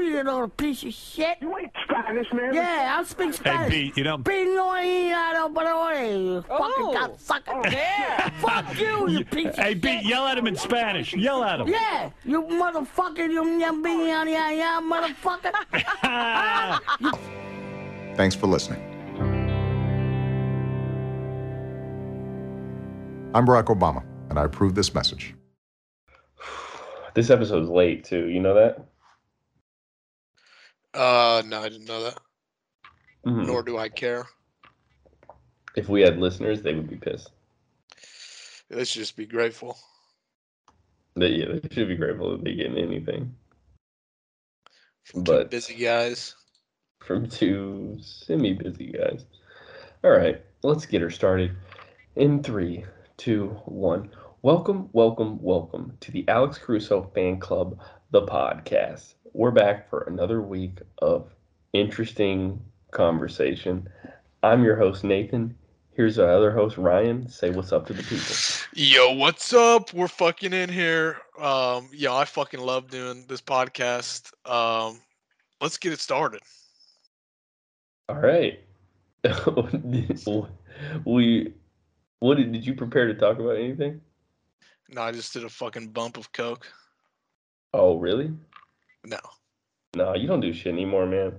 you, you little piece of shit. You ain't Spanish, man. Yeah, I speak Spanish. Hey, Spanish. Pete, you don't. Pinoyado, you oh. fucking Oh. cocksucker. Yeah. Fuck you, you piece of Hey, shit. Pete, yell at him in Spanish. Yell at him. Yeah, you motherfucker, you motherfucker. Thanks for listening. I'm Barack Obama, and I approve this message. This episode's late too. You know that? Uh, no, I didn't know that. Mhm. Nor do I care. If we had listeners, they would be pissed. Let's just be grateful. They, yeah, they should be grateful that they get anything From two But- busy guys. from two semi-busy guys. All right, let's get her started. In three, two, one. Welcome, welcome, welcome to the Alex Crusoe Fan Club, the podcast. We're back for another week of interesting conversation. I'm your host Nathan. Here's our other host Ryan. Say what's up to the people. Yo, what's up? We're fucking in here. Um, yo, I fucking love doing this podcast. Um, let's get it started. All right. we what did, did you prepare to talk about anything? No, I just did a fucking bump of coke. Oh, really? No. No, you don't do shit anymore, man.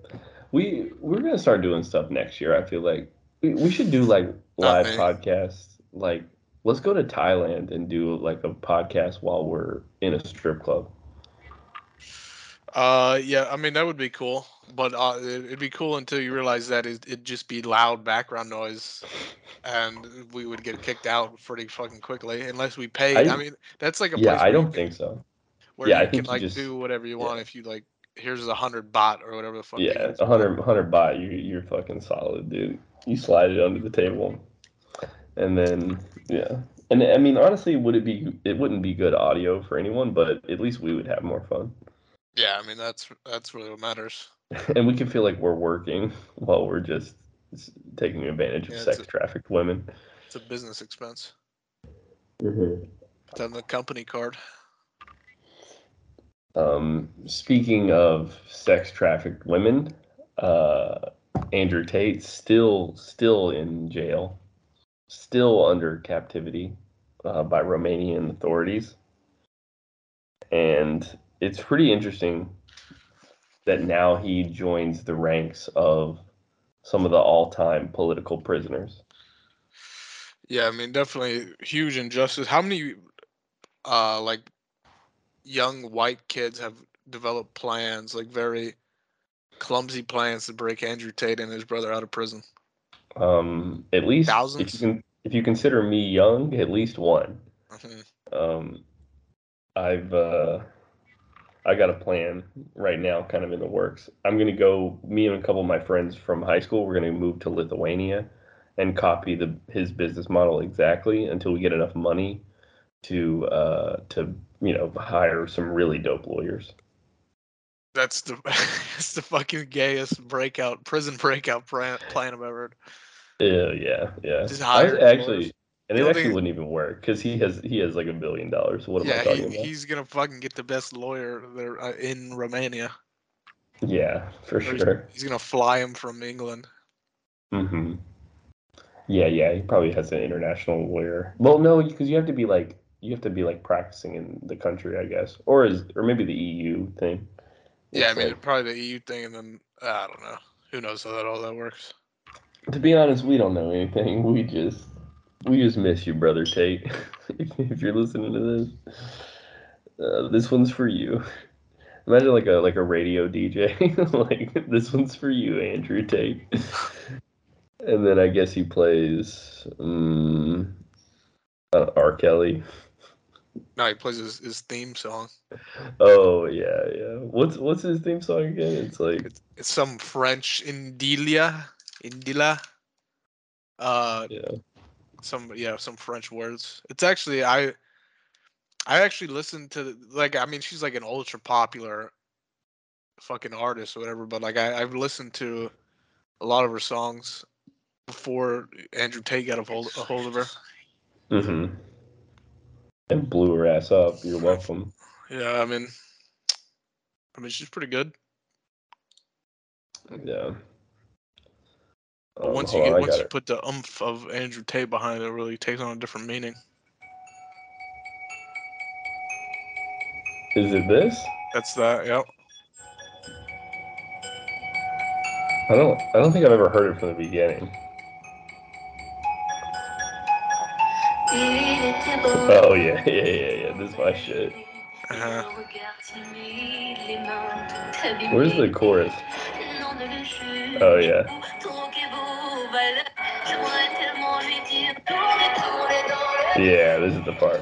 We we're gonna start doing stuff next year. I feel like we, we should do like live podcasts. Like, let's go to Thailand and do like a podcast while we're in a strip club. Uh, yeah, I mean that would be cool, but uh, it, it'd be cool until you realize that it, it'd just be loud background noise, and we would get kicked out pretty fucking quickly unless we pay. I, I- mean, that's like a Yeah, I don't think so. Where yeah, I you think can you like just- do whatever you yeah. want if you like. Here's a hundred baht or whatever the fuck. Yeah, a hundred hundred baht. You you're fucking solid, dude. You slide it under the table, and then yeah. And I mean, honestly, would it be? It wouldn't be good audio for anyone, but at least we would have more fun, Yeah, I mean that's that's really what matters. and we can feel like we're working while we're just taking advantage of Yeah, sex a- trafficked women. It's a business expense. Mm-hmm. It's on the company card. Um, speaking of sex trafficked women, uh, Andrew Tate still still in jail, still under captivity uh, by Romanian authorities, and it's pretty interesting that now he joins the ranks of some of the all-time political prisoners. Yeah, I mean definitely huge injustice. How many uh like young white kids have developed plans, like very clumsy plans to break Andrew Tate and his brother out of prison? Um, at least if Thousands? you can, if you consider me young, at least one. Mhm. Um, I've uh, I got a plan right now, kind of in the works. I'm gonna go. Me and a couple of my friends from high school, we're gonna move to Lithuania and copy the his business model exactly until we get enough money to uh, to you know hire some really dope lawyers. That's the that's the fucking gayest breakout prison breakout plan, plan I've ever heard. Yeah, yeah, yeah. Just I hire was actually, lawyers. and it actually wouldn't even work because he has he has like a billion dollars. What am I talking he, about? he's gonna fucking get the best lawyer there uh, in Romania. Yeah, for Or sure. He's gonna fly him from England. Mm-hmm. Yeah, yeah, he probably has an international lawyer. Well, no, because you have to be like you have to be like practicing in the country, I guess, or is or maybe the EU thing. Yeah, I mean like- probably the EU thing, and then I don't know. Who knows how that all that works? to be honest, we don't know anything. We just we just miss you, brother Tate. if, if you're listening to this, uh, this one's for you. Imagine like a like a radio DJ, like this one's for you, Andrew Tate. and then I guess he plays um, uh, R. Kelly. No, he plays his, his theme song. Oh yeah, yeah. What's what's his theme song again? It's like It's, it's some French Indilia, Indila. Uh, yeah. some yeah, some French words. It's actually I, I actually listened to like I mean she's like an ultra popular, fucking artist or whatever. But like I I've listened to, a lot of her songs, before Andrew Tate got a hold a hold of her. Mm-hmm. And blew her ass up. You're welcome. Yeah, I mean, I mean she's pretty good. Yeah. Um, once you get on, once you it. put the umph of Andrew Tate behind it, it really takes on a different meaning. Is it this? That's that. Yep. I don't. I don't think I've ever heard it from the beginning. Oh yeah, yeah, yeah, yeah. This is my shit. Uh-huh. Where's the chorus? Oh yeah. Yeah, this is the part.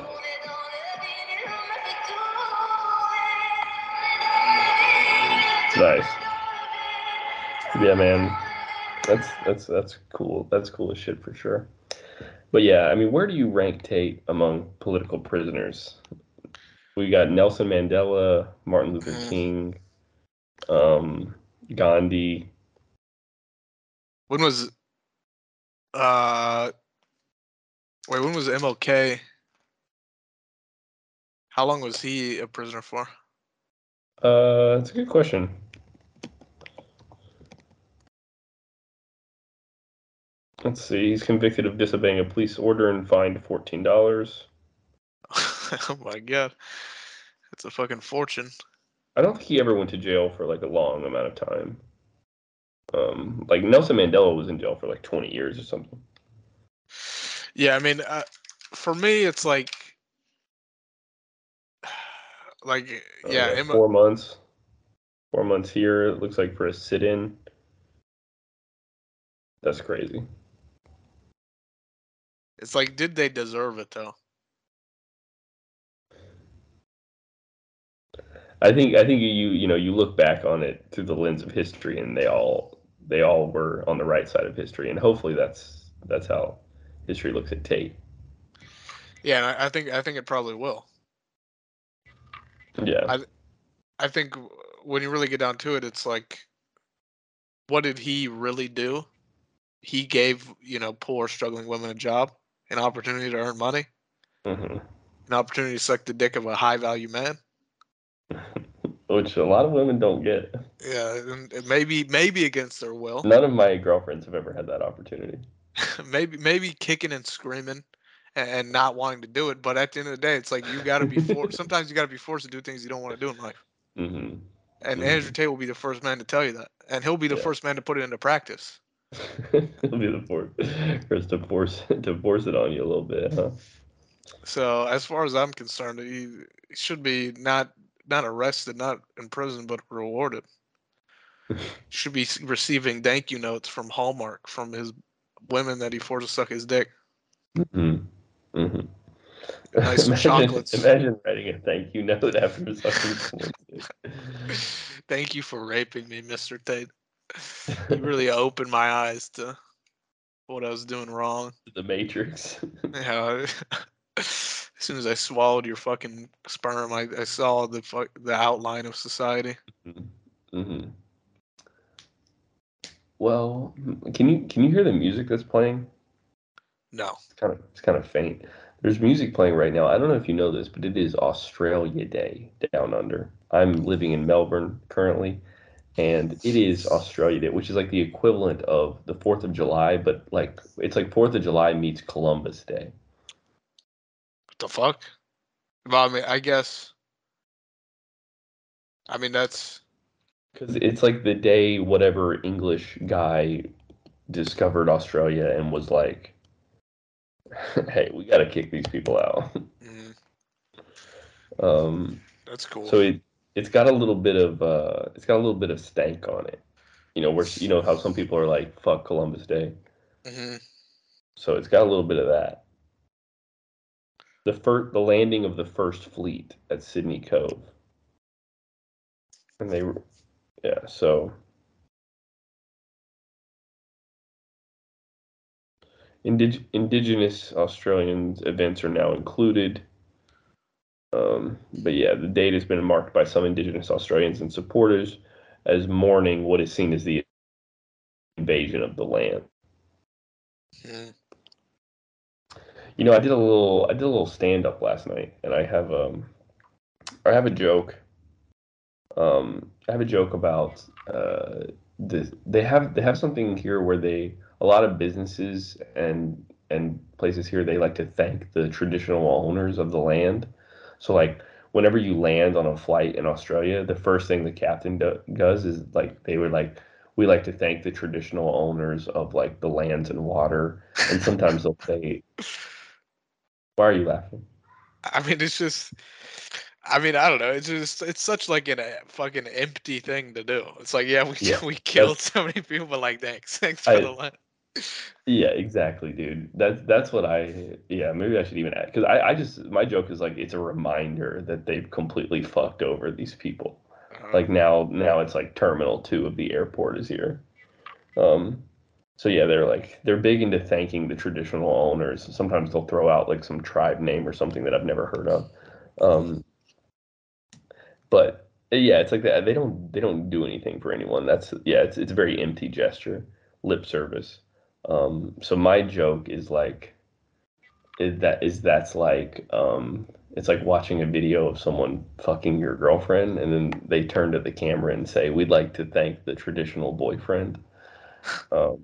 Nice. Yeah, man. That's that's that's cool. That's cool as shit for sure. But yeah, I mean, where do you rank Tate among political prisoners? We got Nelson Mandela, Martin Luther Mhm. King, um, Gandhi. When was uh wait, when was MLK? How long was he a prisoner for? Uh, that's a good question. Let's see. He's convicted of disobeying a police order and fined fourteen dollars. oh my god. It's a fucking fortune. I don't think he ever went to jail for like a long amount of time. Um, like Nelson Mandela was in jail for like twenty years or something. Yeah, I mean, uh, for me, it's like, like, Uh, yeah, M- four months. Four months here. It looks like for a sit-in. That's crazy. It's like, did they deserve it though? I think I think you you know you look back on it through the lens of history, and they all they all were on the right side of history, and hopefully that's that's how history looks at Tate. Yeah, I, think I think it probably will. Yeah, I- I think when you really get down to it, it's like, what did he really do? He gave you know poor, struggling women a job, an opportunity to earn money, hmm an opportunity to suck the dick of a high value man. which a lot of women don't get. Yeah, maybe maybe against their will. None of my girlfriends have ever had that opportunity. maybe maybe kicking and screaming and, not wanting to do it. But at the end of the day, it's like you got to be forced. Sometimes you got to be forced to do things you don't want to do in life. hmm And Mhm. Andrew Tate will be the first man to tell you that, and he'll be the Yeah. first man to put it into practice. It'll be the force, first to force to force it on you a little bit, huh? So as far as I'm concerned, he should be not not arrested, not in prison, but rewarded. should be receiving thank you notes from Hallmark from his women that he forced to suck his dick. hmm hmm Nice imagine, chocolates. Imagine writing a thank you note after sucking. Thank you for raping me, Mr. Tate. You really opened my eyes to what I was doing wrong. the Matrix. Yeah. as soon as I swallowed your fucking sperm, I, I saw the fu- the outline of society. hmm Well, can you can you hear the music that's playing? No. It's kind of it's kind of faint. There's music playing right now. I don't know if you know this, but it is Australia Day down under. I'm living in Melbourne currently, and it is Australia Day, which is like the equivalent of the Fourth of July, but like it's like Fourth of July meets Columbus Day. What the fuck? Well, I mean, I guess. I mean, that's Because it's like the day whatever English guy discovered Australia and was like, "Hey, we got to kick these people out." mm, um, that's cool. so it it's got a little bit of uh, it's got a little bit of stank on it. You know, where you know how some people are like, "Fuck Columbus Day," hmm so it's got a little bit of that. The first, the landing of the first fleet at Sydney Cove, and they, yeah, so. Indig- Indigenous Australians events are now included. Um, but yeah, the date has been marked by some Indigenous Australians and supporters as mourning what is seen as the invasion of the land. mm You know, I did a little I did a little stand up last night and I have um I have a joke. Um I have a joke about uh the they have they have something here where they a lot of businesses and and places here they like to thank the traditional owners of the land. So like whenever you land on a flight in Australia, the first thing the captain do, does is like they would like we like to thank the traditional owners of like the lands and water, and sometimes they'll say, "Why are you laughing?" I mean, it's just. I mean, I don't know. It's just it's such like an, a fucking empty thing to do. It's like, yeah, we Yeah, we killed so many people, but like, thanks, thanks for I- the land. Yeah, exactly, dude. That's that's what I yeah, maybe I should even add because I, I just my joke is like it's a reminder that they've completely fucked over these people. Uh, Like now now it's like terminal two of the airport is here. Um so yeah, they're like they're big into thanking the traditional owners. Sometimes they'll throw out like some tribe name or something that I've never heard of. Um but yeah, it's like that they don't they don't do anything for anyone. That's yeah, it's it's a very empty gesture, lip service. Um, so my joke is like, is that is that's like, um, it's like watching a video of someone fucking your girlfriend, and then they turn to the camera and say, "We'd like to thank the traditional boyfriend," um,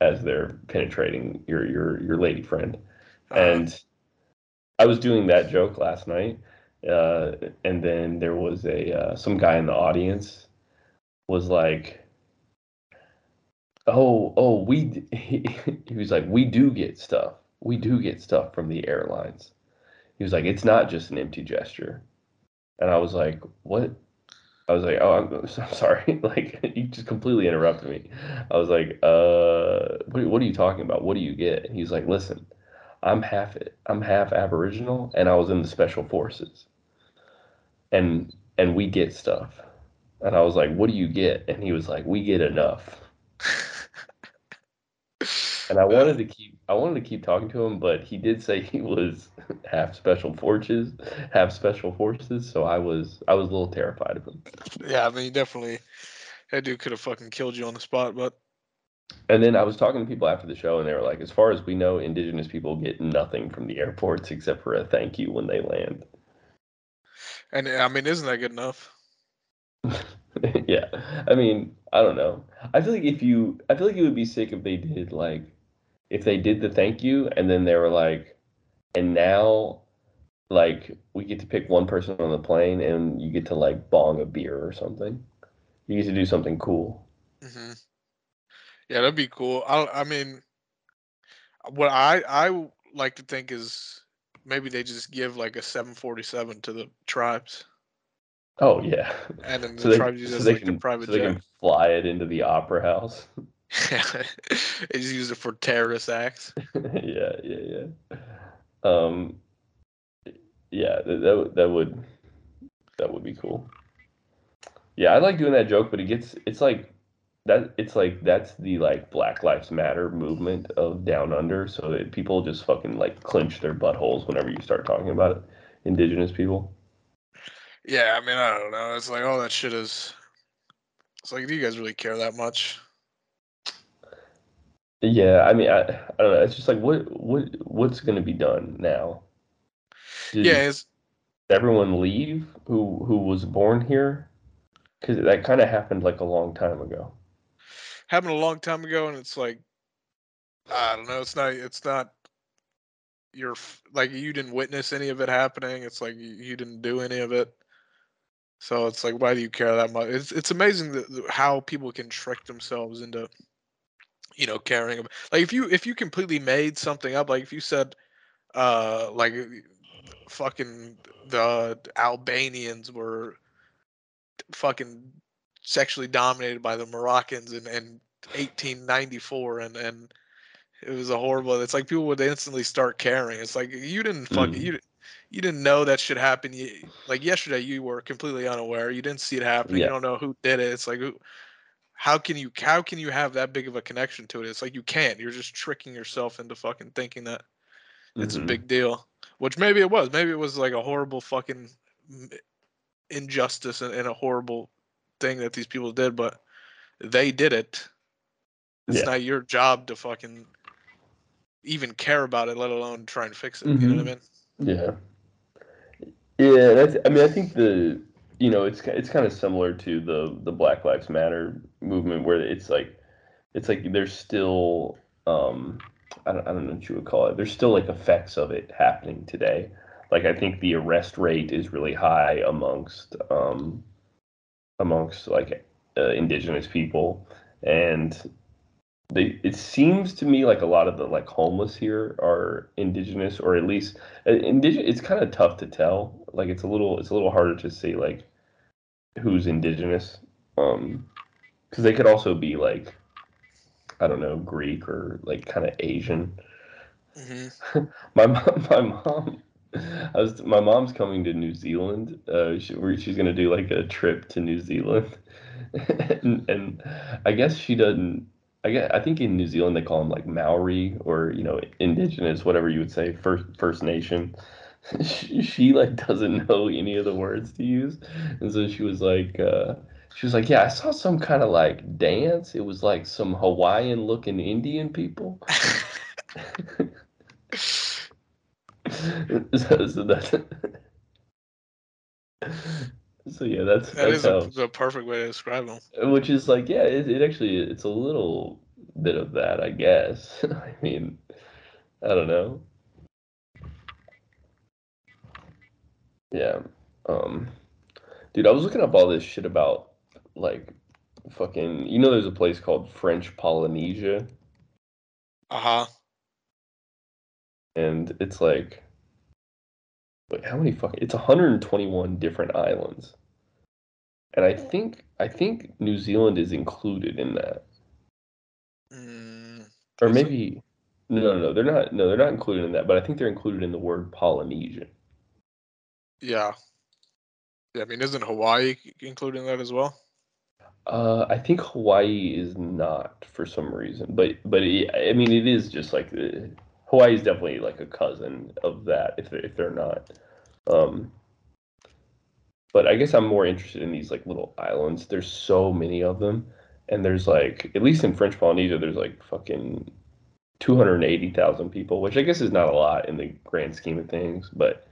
as they're penetrating your your your lady friend. uh, And I was doing that joke last night, uh, and then there was a uh, some guy in the audience was like, "Oh, oh, we, he, he was like, "We do get stuff. We do get stuff from the airlines." He was like, "It's not just an empty gesture," and I was like, "What?" I was like, "Oh, I'm, I'm sorry." Like, you just completely interrupted me. I was like, "Uh, what, what are you talking about? What do you get?" And he's like, "Listen." I'm half I'm half Aboriginal and I was in the special forces. And and we get stuff. And I was like, "What do you get?" And he was like, "We get enough." And I wanted to keep I wanted to keep talking to him, but he did say he was half special forces, half special forces, so I was I was a little terrified of him. yeah, I mean, he definitely, that dude could have fucking killed you on the spot. But And then I was talking to people after the show and they were like, "As far as we know, indigenous people get nothing from the airports except for a thank you when they land." and I mean, isn't that good enough? yeah. I mean, I don't know. I feel like if you, I feel like it would be sick if they did like, if they did the thank you and then they were like, and now, like, we get to pick one person on the plane and you get to like bong a beer or something. You get to do something cool. hmm Yeah, that'd be cool. I I mean, what I I like to think is maybe they just give like a 747 to the tribes, Oh yeah. and then the So they, tribes use so it as they like can, their private so they jet. can fly it into the opera house. they just use it for terrorist acts. yeah, yeah, yeah. Um, yeah, that, that would- that would that would be cool. Yeah, I like doing that joke, but it gets it's like that. It's like that's the like Black Lives Matter movement of Down Under, so that people just fucking like clench their buttholes whenever you start talking about it. Indigenous people. Yeah, I mean, I don't know. It's like, all that shit is. It's like, do you guys really care that much? Yeah, I mean, I, I don't know. It's just like what what what's gonna be done now? Did Yeah, it's everyone leave who who was born here? Because that kind of happened like a long time ago. happened a long time ago, and it's like, I don't know. It's not. It's not. You're like you didn't witness any of it happening. It's like you, you didn't do any of it. So it's like, why do you care that much? It's it's amazing that how people can trick themselves into, you know, caring about. Like if you if you completely made something up, like if you said, uh, like fucking the Albanians were fucking sexually dominated by the Moroccans in, in 1894 and and it was a horrible it's like people would instantly start caring it's like you didn't fuck Mm. you you didn't know that should happen you, like yesterday you were completely unaware you didn't see it happening Yeah. you don't know who did it it's like who, how can you how can you have that big of a connection to it it's like you can't you're just tricking yourself into fucking thinking that it's Mhm. a big deal which maybe it was maybe it was like a horrible fucking injustice and, and a horrible thing that these people did but they did it it's Yeah. not your job to fucking even care about it let alone try and fix it you know what i mean Yeah. Yeah, that's, I mean, I think the you know, it's it's kind of similar to the the Black Lives Matter movement, where it's like, it's like there's still, um, I don't, I don't know what you would call it. There's still like effects of it happening today. Like I think the arrest rate is really high amongst, um, amongst like uh, indigenous people, and they. It seems to me like a lot of the like homeless here are indigenous, or at least uh, indigenous. It's kind of tough to tell. Like it's a little, it's a little harder to say like who's indigenous um because they could also be like i don't know greek or like kind of asian hmm my mom my mom I was my mom's coming to New Zealand. Uh, she, she's gonna do like a trip to New Zealand, and, and I guess she doesn't. I guess I think in New Zealand they call them like Maori or you know indigenous, whatever you would say, First First Nation. She, she like doesn't know any of the words to use, and so she was like, uh, she was like, yeah, I saw some kind of like dance. It was like some Hawaiian looking Indian people. so, so that's so yeah, that's That that's is how, a, the perfect way to describe them. which is like yeah, it, it actually it's a little bit of that, I guess. I mean, I don't know. Yeah, um, dude, I was looking up all this shit about like fucking. You know, there's a place called French Polynesia, Uh huh. and it's like, wait, how many fucking? It's 121 different islands, and I think I think New Zealand is included in that, Mm, or maybe no, no, no, they're not. No, they're not included in that, but I think they're included in the word Polynesian. Yeah. Yeah. I mean, isn't Hawaii including that as well? Uh, I think Hawaii is not for some reason, but but it, I mean it is just like uh, Hawaii is definitely like a cousin of that if if they're not. Um, but I guess I'm more interested in these like little islands. There's so many of them, and there's like at least in French Polynesia, there's like fucking 280,000 people, which I guess is not a lot in the grand scheme of things, but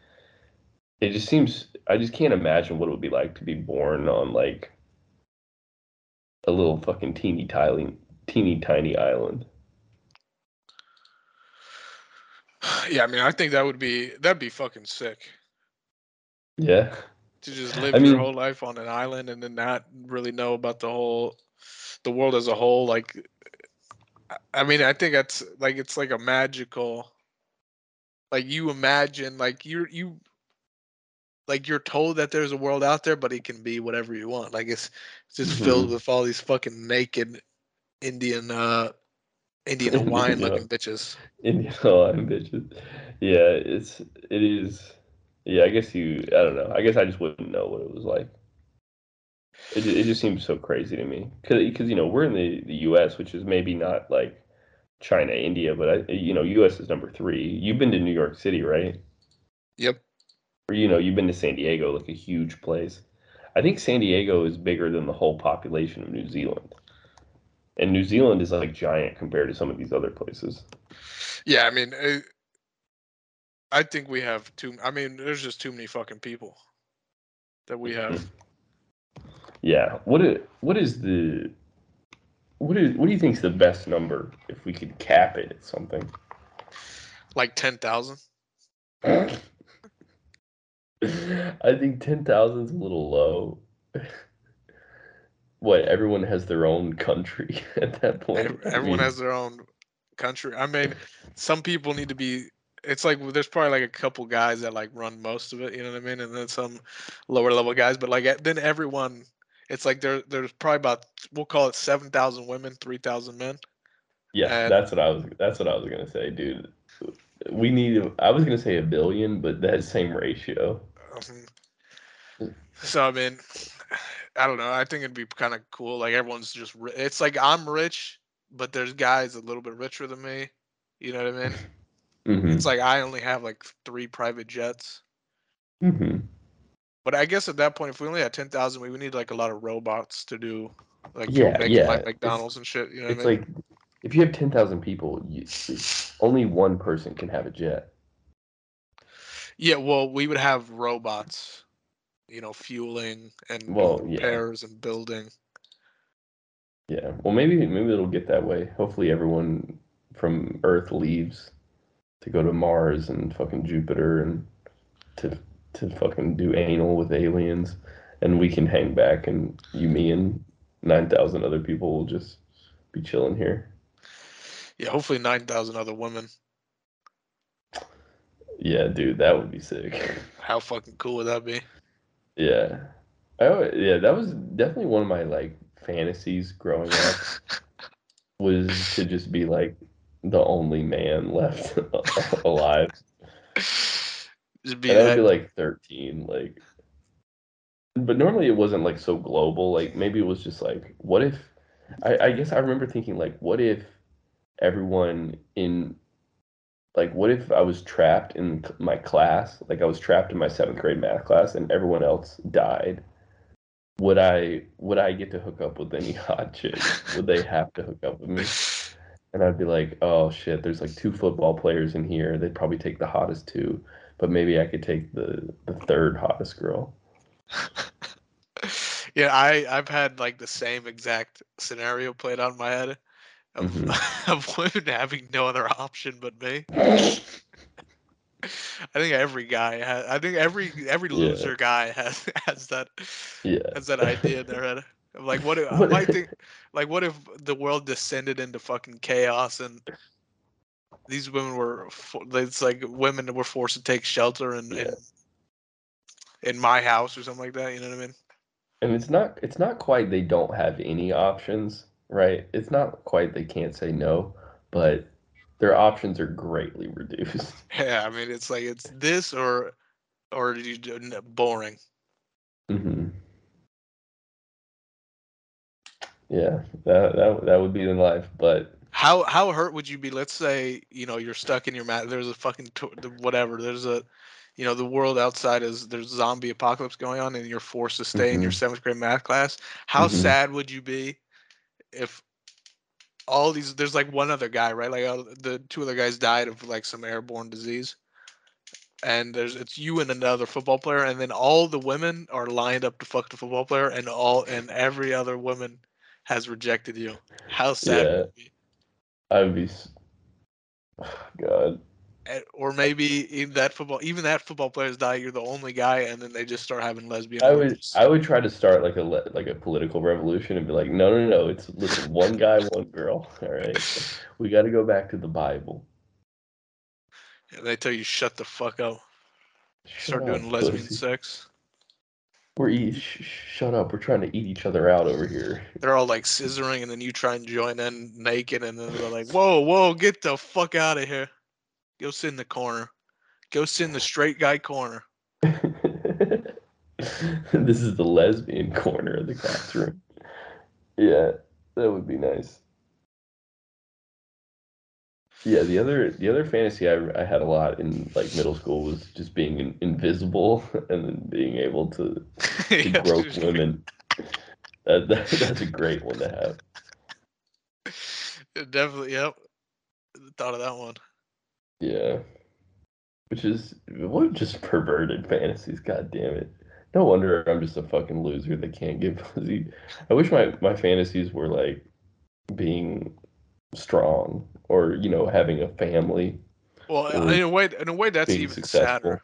it just seems I just can't imagine what it would be like to be born on like a little fucking teeny tiny teeny tiny island. Yeah. I mean, I think that would be that'd be fucking sick Yeah. to just live I your mean- whole life on an island and then not really know about the whole the world as a whole. Like, I- I mean, I think that's like it's like a magical. Like you imagine, like you're you. Like you're told that there's a world out there, but it can be whatever you want. Like it's, it's just filled with all these fucking naked Indian, uh Indian Hawaiian looking bitches. Indian Hawaiian bitches. Yeah, it's it is. Yeah, I guess you. I don't know. I guess I just wouldn't know what it was like. It it just seems so crazy to me because you know we're in the the U.S., which is maybe not like China, India, but I, you know U.S. is number three. You've been to New York City, right? Yep. Or you know you've been to San Diego, like a huge place. I think San Diego is bigger than the whole population of New Zealand. And New Zealand is like giant compared to some of these other places. Yeah, I mean, I think we have too. I mean, there's just too many fucking people that we have. Mm-hmm. Yeah. What is what is the what is what do you think is the best number if we could cap it at something? Like ten thousand. I think ten thousand is a little low. What everyone has their own country at that point. I Everyone mean, has their own country. I mean, some people need to be. It's like there's probably like a couple guys that like run most of it. You know what I mean? And then some lower level guys. But like then everyone, it's like there there's probably about we'll call it seven thousand women, three thousand men. Yeah, and- that's what I was. That's what I was gonna say, dude. We need. I was gonna say a billion, but that same ratio. Um, so I mean, I don't know. I think it'd be kind of cool. Like everyone's just. Ri- it's like I'm rich, but there's guys a little bit richer than me. You know what I mean? hmm It's like I only have like three private jets. hmm But I guess at that point, if we only had ten thousand, we would need like a lot of robots to do, like Yeah, make yeah, like it's- McDonald's and shit. You know what It's I mean? like if you have ten thousand people, you, only one person can have a jet. Yeah, well, we would have robots you know fueling and Well, yeah. repairs and building. Yeah. Well, maybe maybe it'll get that way. Hopefully, everyone from Earth leaves to go to Mars and fucking Jupiter and to to fucking do anal with aliens, and we can hang back, and you, me, and nine thousand other people will just be chilling here. Yeah, hopefully nine thousand other women. Yeah, dude, that would be sick. How fucking cool would that be? Yeah. Oh, yeah, that was definitely one of my like fantasies growing up was to just be like the only man left alive. Just be And I would be like 13, like but normally it wasn't like so global. Like maybe it was just like, what if I, I guess I remember thinking like, what if everyone in like what if I was trapped in my class? Like I was trapped in my seventh grade math class and everyone else died. Would I would I get to hook up with any hot chick? Would they have to hook up with me? And I'd be like, oh shit, there's like two football players in here. They'd probably take the hottest two, but maybe I could take the the third hottest girl. yeah, I I've had like the same exact scenario played in my head of, Mhm. of women having no other option but me. I think every guy has. I think every every Yeah. loser guy has has that Yeah. has that idea in their head. Of like, what if I What- might think, like, what if the world descended into fucking chaos and these women were, it's like women were forced to take shelter in, in in my house or something like that. You know what I mean? And it's not it's not quite they don't have any options, right? It's not quite they can't say no, but their options are greatly reduced. Yeah, I mean, it's like it's this or or you boring. hmm Yeah, that that that would be in life, but How how hurt would you be? Let's say you know you're stuck in your mat. There's a fucking whatever. There's a you know the world outside is there's zombie apocalypse going on, and you're forced to stay in your Mhm. seventh grade math class. How Mhm. sad would you be if all these there's like one other guy right like uh, the two other guys died of like some airborne disease and there's it's you and another football player and then all the women are lined up to fuck the football player and all and every other woman has rejected you how sad Yeah. would be I would be God. Or maybe in that football even that football players die you're the only guy and then they just start having lesbian I would. I would try to start like a le- like a political revolution and be like, no, no, no, it's listen, one guy, one girl. All right, we got to go back to the Bible. and they tell you shut the fuck up start Shut doing up, lesbian pussy. sex We're eat. Sh- shut up. We're trying to eat each other out over here. they're all like scissoring and then you try and join in naked and then they're like whoa whoa get the fuck out of here go sit in the corner go sit in the straight guy corner this is the lesbian corner of the classroom. Yeah, that would be nice. Yeah, the other the other fantasy I, I had a lot in like middle school was just being in, invisible and then being able to, to Yeah, grope women. That, that that's a great one to have. definitely yep thought of that one Yeah. Which is what just perverted fantasies, god damn it. No wonder I'm just a fucking loser that can't get pussy. I wish my, my fantasies were like being strong or, you know, having a family, well in a way in a way that's even successful. sadder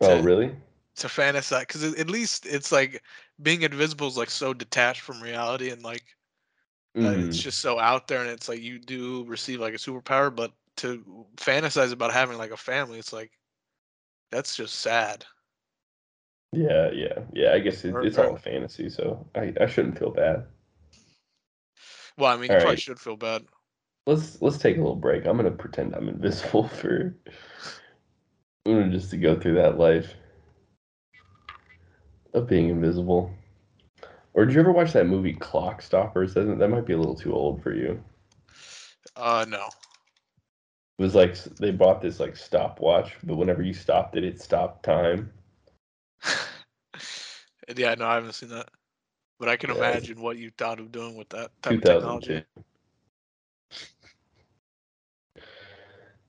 Oh, To- really? to fantasize because at least it's like being invisible is like so detached from reality and like uh, it's Mhm. just so out there and it's like you do receive like a superpower but to fantasize about having like a family it's like that's just sad Yeah, yeah, yeah. I guess it, it's all a fantasy, so I, I shouldn't feel bad. well i mean you All probably right. should feel bad Let's let's take a little break. I'm gonna pretend I'm invisible for I'm gonna just to go through that life of being invisible. Or did you ever watch that movie Clockstoppers? That, that might be a little too old for you. uh no It was like they bought this like stopwatch, but whenever you stopped it, it stopped time. yeah no i haven't seen that but i can Yeah. imagine what you thought of doing with that type of technology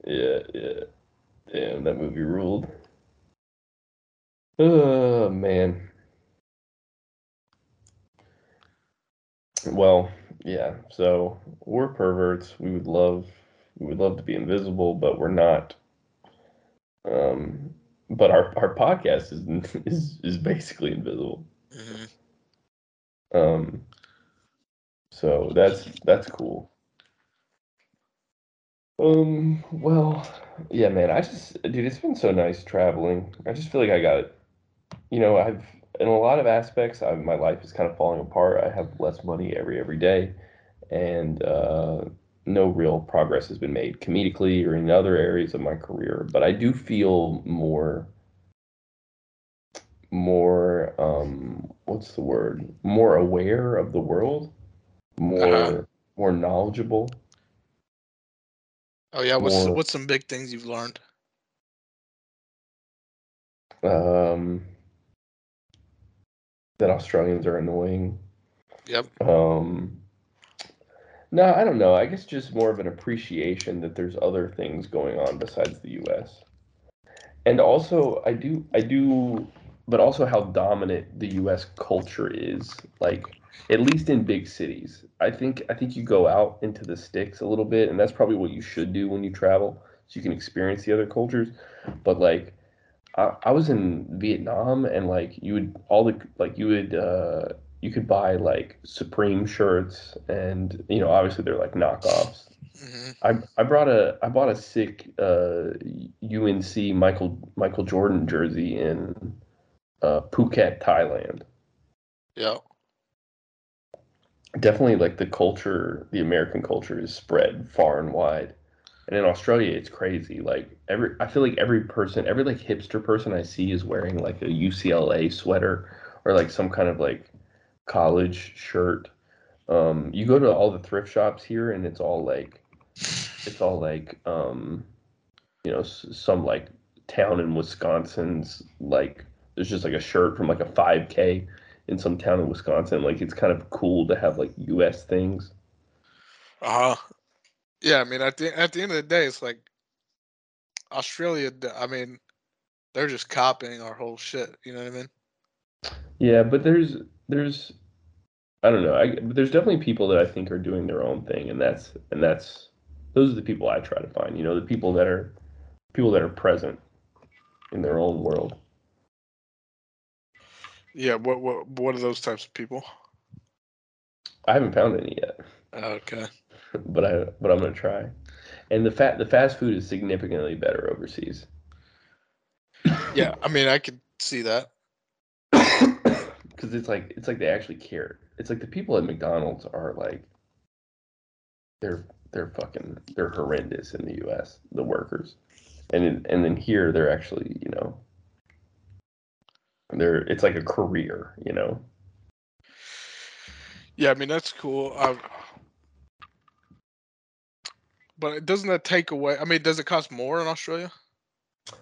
Yeah, yeah. Damn, that movie ruled. Oh man. Well, yeah. So we're perverts. We would love we would love to be invisible, but we're not. Um, but our our podcast is is is basically invisible. Mhm. Um, so that's that's cool. Um, well, yeah, man. I just, dude, it's been so nice traveling. I just feel like I got, you know, I've in a lot of aspects, I, my life is kind of falling apart. I have less money every every day, and uh, no real progress has been made comedically or in other areas of my career. But I do feel more, more, um, what's the word? More aware of the world, more, Uh-huh. more knowledgeable. Oh yeah, what's More- what's some big things you've learned? Um, that Australians are annoying. Yep. Um, no, I don't know. I guess just more of an appreciation that there's other things going on besides the U.S. And also, I do, I do, but also how dominant the U.S. culture is. Like, at least in big cities, I think, I think you go out into the sticks a little bit, and that's probably what you should do when you travel, so you can experience the other cultures. But like, I, I was in Vietnam, and like, you would all the like you would. uh you could buy like Supreme shirts, and you know, obviously they're like knockoffs. hmm I I brought a I bought a sick uh, UNC Michael Michael Jordan jersey in uh, Phuket, Thailand. Yeah. Definitely, like the culture, the American culture is spread far and wide. And in Australia, it's crazy. Like every, I feel like every person, every like hipster person I see is wearing like a UCLA sweater or like some kind of like college shirt. Um, you go to all the thrift shops here, and it's all like, it's all like, um, you know, some like town in Wisconsin's like there's just like a shirt from like a 5K in some town in Wisconsin. Like it's kind of cool to have like U.S. things. Uh huh. Yeah, I mean, at the at the end of the day, it's like Australia. I mean, they're just copying our whole shit. You know what I mean? Yeah, but there's there's I don't know. I but there's definitely people that I think are doing their own thing, and that's and that's those are the people I try to find. You know, the people that are people that are present in their own world. Yeah. What what what are those types of people? I haven't found any yet, Okay. But I but I'm gonna try. And the fat the fast food is significantly better overseas. Yeah. I mean, I could see that. because it's like it's like they actually care. It's like the people at McDonald's are like they're they're fucking they're horrendous in the U.S. The workers, and in, and then here they're actually you know they're it's like a career you know. Yeah. I mean, that's cool. I, but it doesn't that take away? I mean, does it cost more in Australia?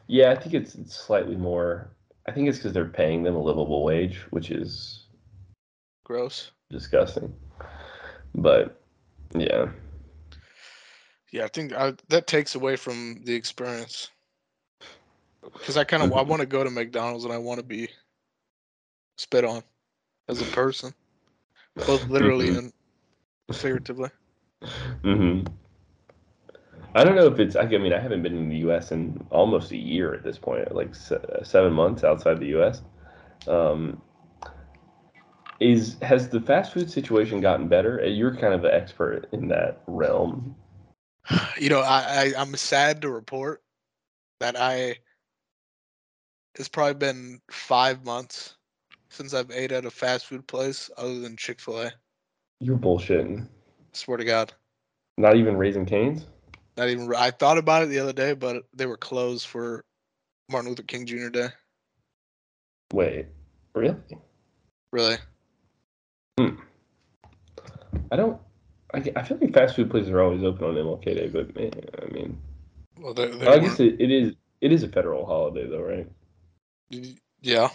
Yeah, I think it's, it's slightly more. I think it's because they're paying them a livable wage, which is Gross. disgusting. But yeah, Yeah, I think I, that takes away from the experience. Because I kind of I want to go to McDonald's and I want to be spit on as a person, both literally Mhm. and figuratively. hmm I don't know if it's. I mean, I haven't been in the U.S. in almost a year at this point, like se- seven months outside the U.S. Um, is has the fast food situation gotten better? Uh, You're kind of an expert in that realm. You know, I, I I'm sad to report that I. It's probably been five months since I've ate at a fast food place other than Chick Fil A. You're bullshitting. Swear to God, Not even Raising Cane's. Not even. I thought about it the other day, but they were closed for Martin Luther King Jr. Day. Wait, really? Really? Hmm. I don't. I, I feel like fast food places are always open on MLK Day, but man, I mean, Well, they, they I guess it, it is. It is a federal holiday, though, right? Yeah.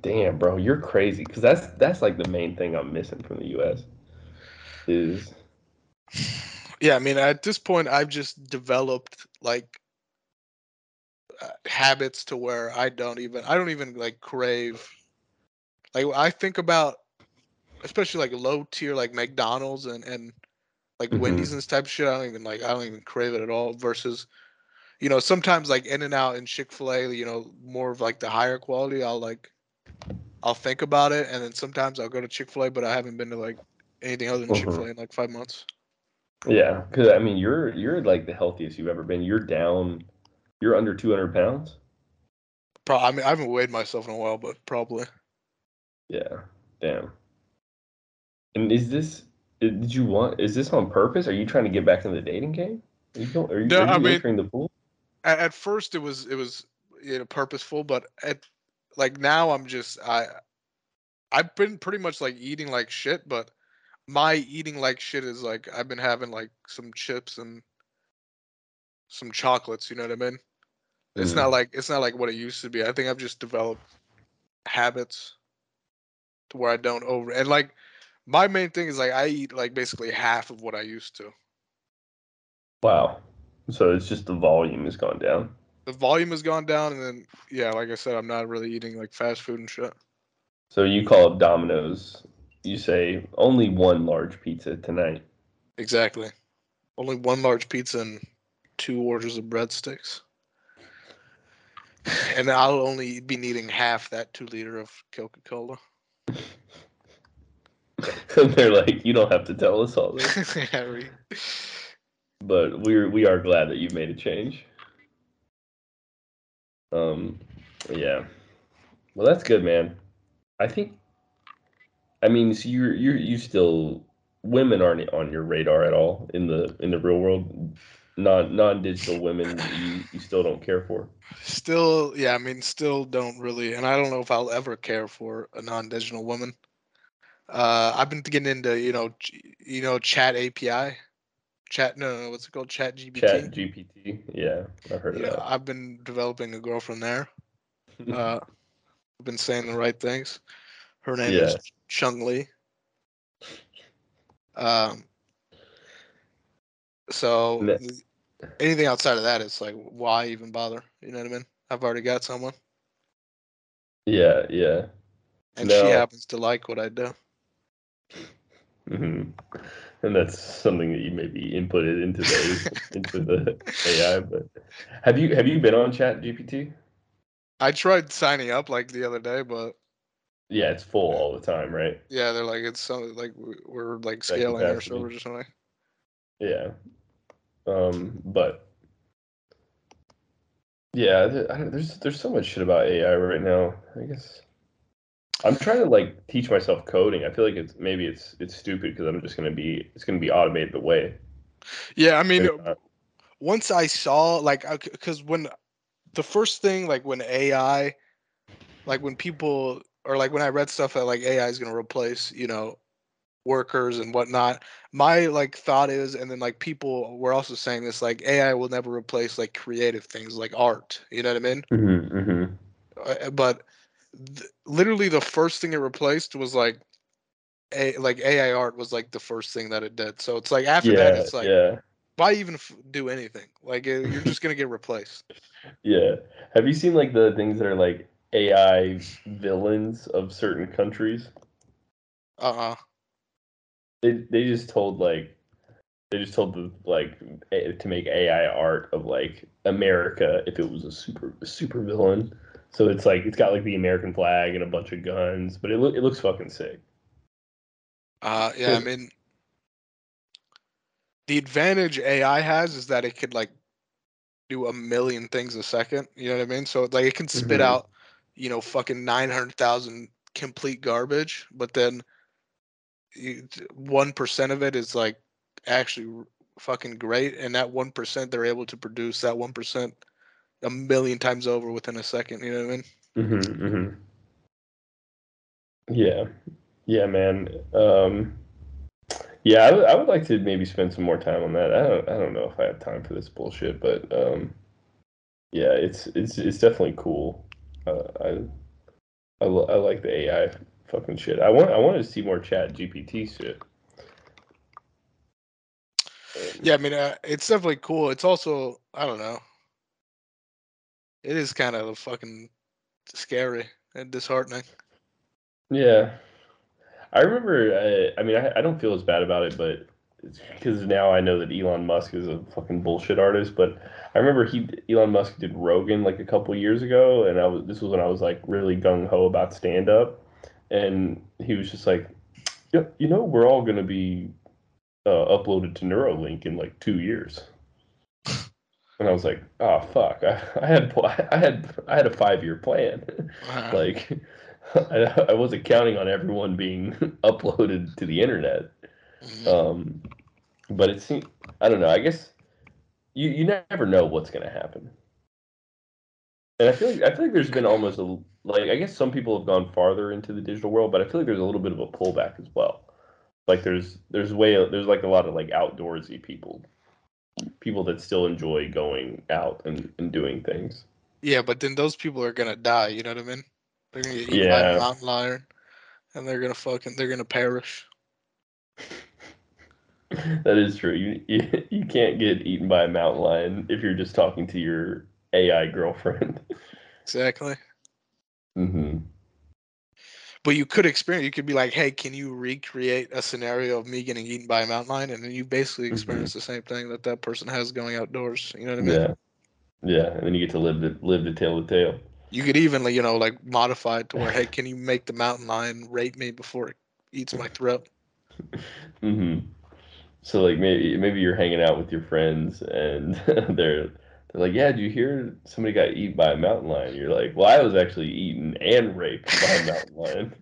Damn, bro, you're crazy. Because that's that's like the main thing I'm missing from the U.S. Is Yeah, I mean, at this point, I've just developed like uh, habits to where I don't even I don't even like crave. Like I think about, especially like low tier like McDonald's and and like Mhm. Wendy's and this type of shit. I don't even like I don't even crave it at all. Versus, you know, sometimes like In and Out and Chick Fil A, you know, more of like the higher quality. I'll like, I'll think about it, and then sometimes I'll go to Chick Fil A, but I haven't been to like anything other than Mhm. Chick Fil A in like five months. Yeah, because I mean, you're you're like the healthiest you've ever been. You're down. You're under 200 pounds. Pro- I mean, I haven't weighed myself in a while, but probably. Yeah. Damn. And is this? Did you want? Is this on purpose? Are you trying to get back in the dating game? Are you going? Are you, No, are you I mean- entering the pool? at, at first it was it was you know purposeful but at like now i'm just i i've been pretty much like eating like shit but my eating like shit is like i've been having like some chips and some chocolates you know what i mean it's Mm. not like it's not like what it used to be i think i've just developed habits to where i don't over and like my main thing is like i eat like basically half of what i used to Wow. So it's just the volume has gone down. the volume has gone down and then yeah like i said i'm not really eating like fast food and shit So you call up Domino's. You say only one large pizza tonight. Exactly. Only one large pizza and two orders of breadsticks. And I'll only be needing half that two liter of Coca Cola. and they're like, you don't have to tell us all this. Harry. but we're we are glad that you've made a change. Um, yeah. Well, that's good, man. I think. I mean, so you're you you still women aren't on your radar at all in the in the real world. Non non digital women, you, you still don't care for. Still, yeah, I mean, still don't really, and I don't know if I'll ever care for a non-digital woman. Uh, I've been getting into, you know, you know, Chat API, Chat. No, no, what's it called? Chat GPT. Chat GPT, yeah, I've heard of Yeah, that. I've been developing a girlfriend there. Uh, I've been saying the right things. Her name is Yeah. Chung Lee. Um. So anything outside of that, it's like, why even bother? You know what I mean? I've already got someone, yeah, yeah. and she happens to like what I do. hmm And that's something that you maybe inputted into the into the AI. But have you have you been on Chat GPT? I tried signing up like the other day, but Yeah, it's full all the time, right? yeah, they're like it's something like we- we're like scaling our servers or something. Yeah. Um, but yeah, there's there's so much shit about AI right now. I guess I'm trying to like teach myself coding. I feel like it's maybe it's it's stupid because I'm just gonna be it's gonna be automated away. Yeah, I mean, once I saw like because when the first thing like when AI like when people or like when I read stuff that like AI is gonna replace you know workers and whatnot my like thought is and then like people were also saying this like AI will never replace like creative things like art you know what I mean Mhm, mhm. Uh, but th- literally the first thing it replaced was like a like AI art was like the first thing that it did so it's like after Yeah, that it's like yeah, why even f- do anything? Like uh, you're just gonna get replaced. yeah. Have you seen like the things that are like AI villains of certain countries? Uh huh. They they just told like they just told the like a- to make AI art of like America if it was a super a super villain. So it's like it's got like the American flag and a bunch of guns, but it look it looks fucking sick. Uh yeah, I mean the advantage AI has is that it could like do a million things a second. You know what I mean? So like it can spit Mhm. out, you know, fucking nine hundred thousand complete garbage, but then one percent of it is like actually fucking great, and that one percent they're able to produce that one percent a million times over within a second. You know what I mean? Mm-hmm, mm-hmm. Yeah, yeah, man. Um, yeah, I would- I would like to maybe spend some more time on that. I don't, I don't know if I have time for this bullshit, but um, yeah, it's it's it's definitely cool. Uh, I, I I like the AI fucking shit. I want I wanted to see more Chat GPT shit. Yeah, I mean, uh, it's definitely cool. It's also, I don't know. It is kind of fucking scary and disheartening. Yeah, I remember. Uh, I mean, I, I don't feel as bad about it, but because now I know that Elon Musk is a fucking bullshit artist. But I remember he Elon Musk did Rogan like a couple years ago, and I was this was when I was like really gung ho about stand up, and he was just like, "Yeah, you know, we're all gonna be uh, uploaded to Neuralink in like two years." And I was like, "Oh fuck! I, I had I had I had a five year plan." Uh, like I, I wasn't counting on everyone being uploaded to the internet. Um but it seems i don't know i guess you you never know what's going to happen and i feel like i feel like there's been almost a like i guess some people have gone farther into the digital world but i feel like there's a little bit of a pullback as well like there's there's way there's like a lot of like outdoorsy people people that still enjoy going out and, and doing things yeah, but then those people are gonna die. You know what I mean? They're gonna get eaten by a mountain lion, and they're gonna fucking they're gonna perish. that is true. You, you you can't get eaten by a mountain lion if you're just talking to your AI girlfriend. Exactly. Mm-hmm. But you could experience. You could be like, "Hey, can you recreate a scenario of me getting eaten by a mountain lion?" And then you basically Mhm. experience the same thing that that person has going outdoors. You know what I mean? Yeah, yeah, and then you get to live to live to tell the tale. You could even, you know, like modify it to where, "Hey, can you make the mountain lion rape me before it eats my throat?" hmm So like maybe maybe you're hanging out with your friends and they're they're like, yeah, did you hear somebody got eaten by a mountain lion? You're like, well, I was actually eaten and raped by a mountain lion.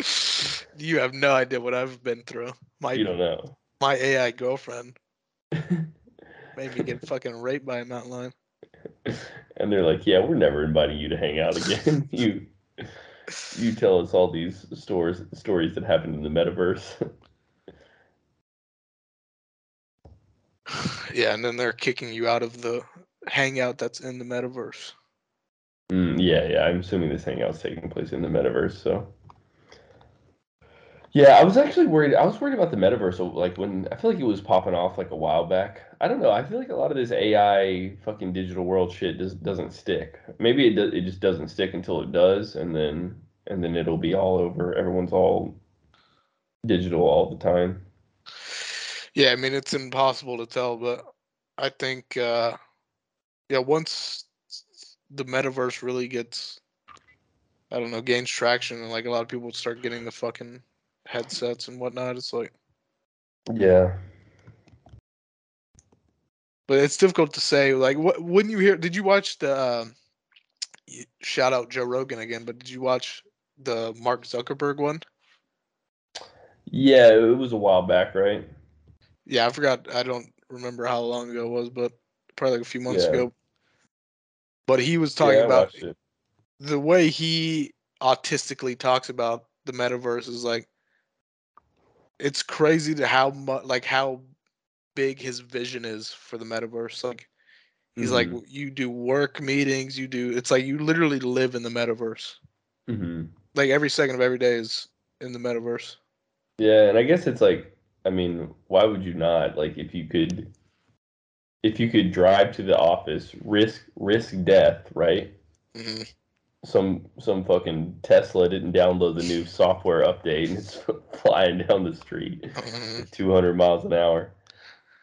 you have no idea what I've been through. My You don't know. my AI girlfriend made me get fucking raped by a mountain lion. and they're like, yeah, we're never inviting you to hang out again. you you tell us all these stories stories that happened in the metaverse. Yeah, and then they're kicking you out of the hangout that's in the metaverse. Mm, yeah, yeah. I'm assuming this hangout's taking place in the metaverse. So, yeah, I was actually worried. I was worried about the metaverse. Like when I feel like it was popping off like a while back. I don't know. I feel like a lot of this AI fucking digital world shit just doesn't stick. Maybe it does. It just doesn't stick until it does, and then and then it'll be all over. Everyone's all digital all the time. Yeah, I mean it's impossible to tell, but I think uh yeah, once the metaverse really gets I don't know, gains traction and like a lot of people start getting the fucking headsets and whatnot, it's like Yeah. but it's difficult to say like what when you hear did you watch the y- shout out Joe Rogan again, but did you watch the Mark Zuckerberg one? Yeah, it was a while back, right? Yeah, I forgot. I don't remember how long ago it was, but probably like a few months Yeah. ago. But he was talking yeah, about the way he autistically talks about the metaverse is like it's crazy to how much like how big his vision is for the metaverse. Like he's like Mhm. you do work meetings, you do it's like you literally live in the metaverse. Mhm. Like every second of every day is in the metaverse. Yeah, and I guess it's like, I mean, why would you not? Like, if you could, if you could drive to the office, risk risk death, right? hmm Some some fucking Tesla didn't download the new software update and it's flying down the street Mhm. 200 miles an hour.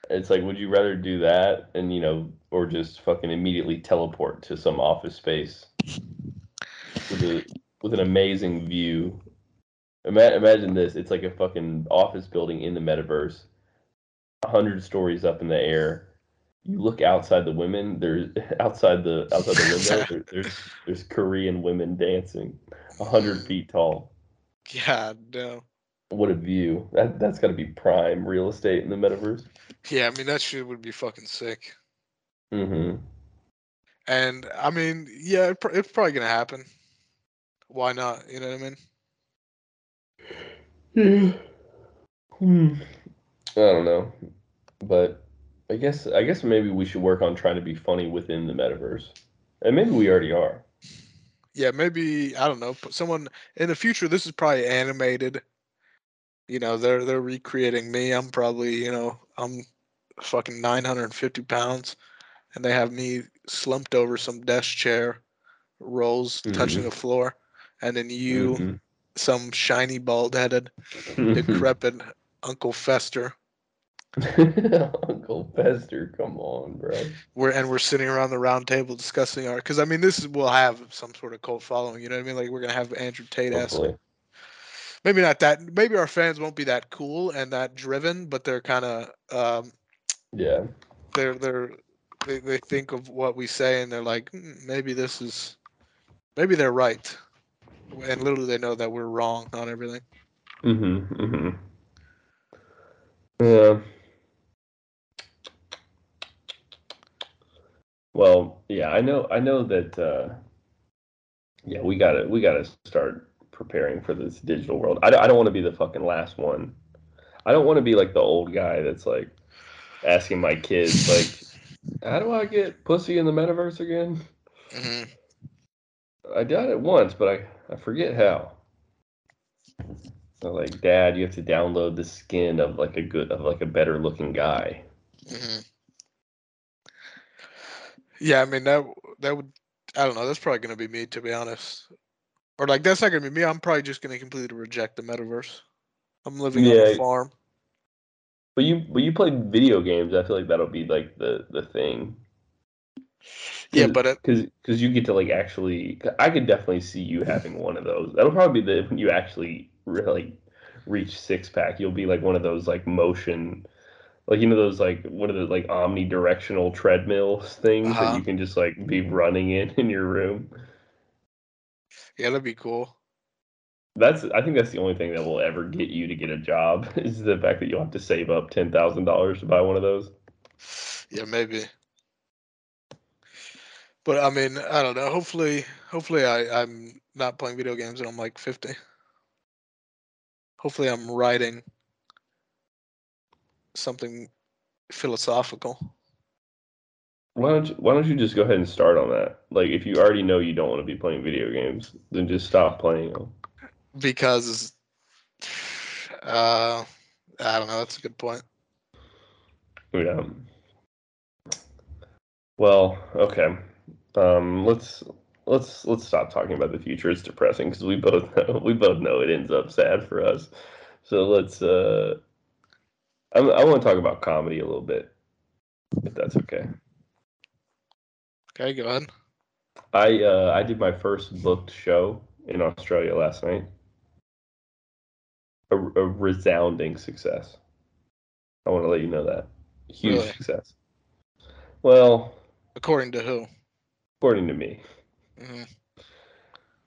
It's like, would you rather do that and you know, or just fucking immediately teleport to some office space with a with an amazing view imagine this. It's like a fucking office building in the metaverse, a hundred stories up in the air. You look outside the women. There's outside the outside the window. There, there's there's Korean women dancing, a hundred feet tall. God no. What a view! That that's got to be prime real estate in the metaverse. Yeah, I mean that shit would be fucking sick. Mm-hmm. And I mean, yeah, it, pr- it's probably gonna happen. Why not? You know what I mean? Hmm. I don't know, but I guess I guess maybe we should work on trying to be funny within the metaverse, and maybe we already are. Yeah, maybe I don't know. But someone in the future, this is probably animated. You know, they're they're recreating me. I'm probably you know I'm fucking 950 pounds, and they have me slumped over some desk chair, rolls touching the floor, and then you, Mhm. Some shiny bald headed, Mm-hmm. decrepit Uncle Fester. Uncle Fester, come on, bro. We're and we're sitting around the round table discussing our because I mean this is we'll have some sort of cult following. You know what I mean? Like we're gonna have Andrew Tate ask maybe not that maybe our fans won't be that cool and that driven, but they're kind of um, Yeah. they're they're they, they think of what we say and they're like "Hmm, maybe this is maybe they're right, and little do they know that we're wrong on everything. Mm-hmm. Mm-hmm. Yeah. Well, yeah, I know. I know that. Uh, yeah, we gotta we gotta start preparing for this digital world. I, don't- I don't want to be the fucking last one. I don't want to be like the old guy that's like asking my kids like, "How do I get pussy in the metaverse again?" hmm I got it once, but I, I forget how. So like, Dad, you have to download the skin of like a good of like a better looking guy. hmm Yeah, I mean that that would I don't know. That's probably gonna be me to be honest. Or like that's not gonna be me. I'm probably just gonna completely reject the metaverse. I'm living on a farm. But you but you play video games. I feel like that'll be like the the thing. Yeah, but because because you get to like actually. I could definitely see you having one of those. That'll probably be the when you actually really reach six pack. You'll be like one of those like motion. Like you know those like one of the like omnidirectional treadmills things Uh-huh. that you can just like be running in in your room. yeah, that'd be cool. That's I think that's the only thing that will ever get you to get a job is the fact that you'll have to save up ten thousand dollars to buy one of those. Yeah, maybe. But I mean, I don't know. Hopefully, hopefully I I'm not playing video games and I'm like 50. Hopefully, I'm writing something philosophical. Why don't you, why don't you just go ahead and start on that? Like if you already know you don't want to be playing video games, then just stop playing them. because uh I don't know, that's a good point. Yeah. Well, okay. Um, let's let's let's stop talking about the future. It's depressing because we both know, we both know it ends up sad for us. So let's. Uh, I, I want to talk about comedy a little bit, if that's okay. Okay, go ahead. I uh, I did my first booked show in Australia last night. A, a resounding success. I want to let you know that huge Really? success. Well, According to who? According to me, hmm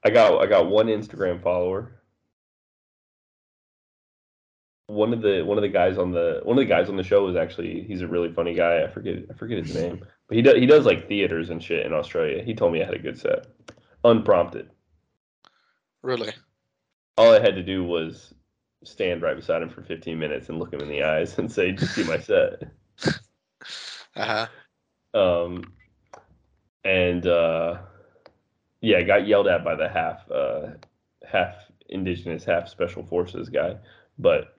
I got I got one Instagram follower. One of the one of the guys on the one of the guys on the show was actually he's a really funny guy. I forget I forget his name, but he does he does like theaters and shit in Australia. He told me I had a good set, unprompted. Really? all I had to do was stand right beside him for 15 minutes and look him in the eyes and say, "Just see my set." Uh-huh. Um, and uh, yeah, got yelled at by the half uh, half indigenous, half special forces guy, but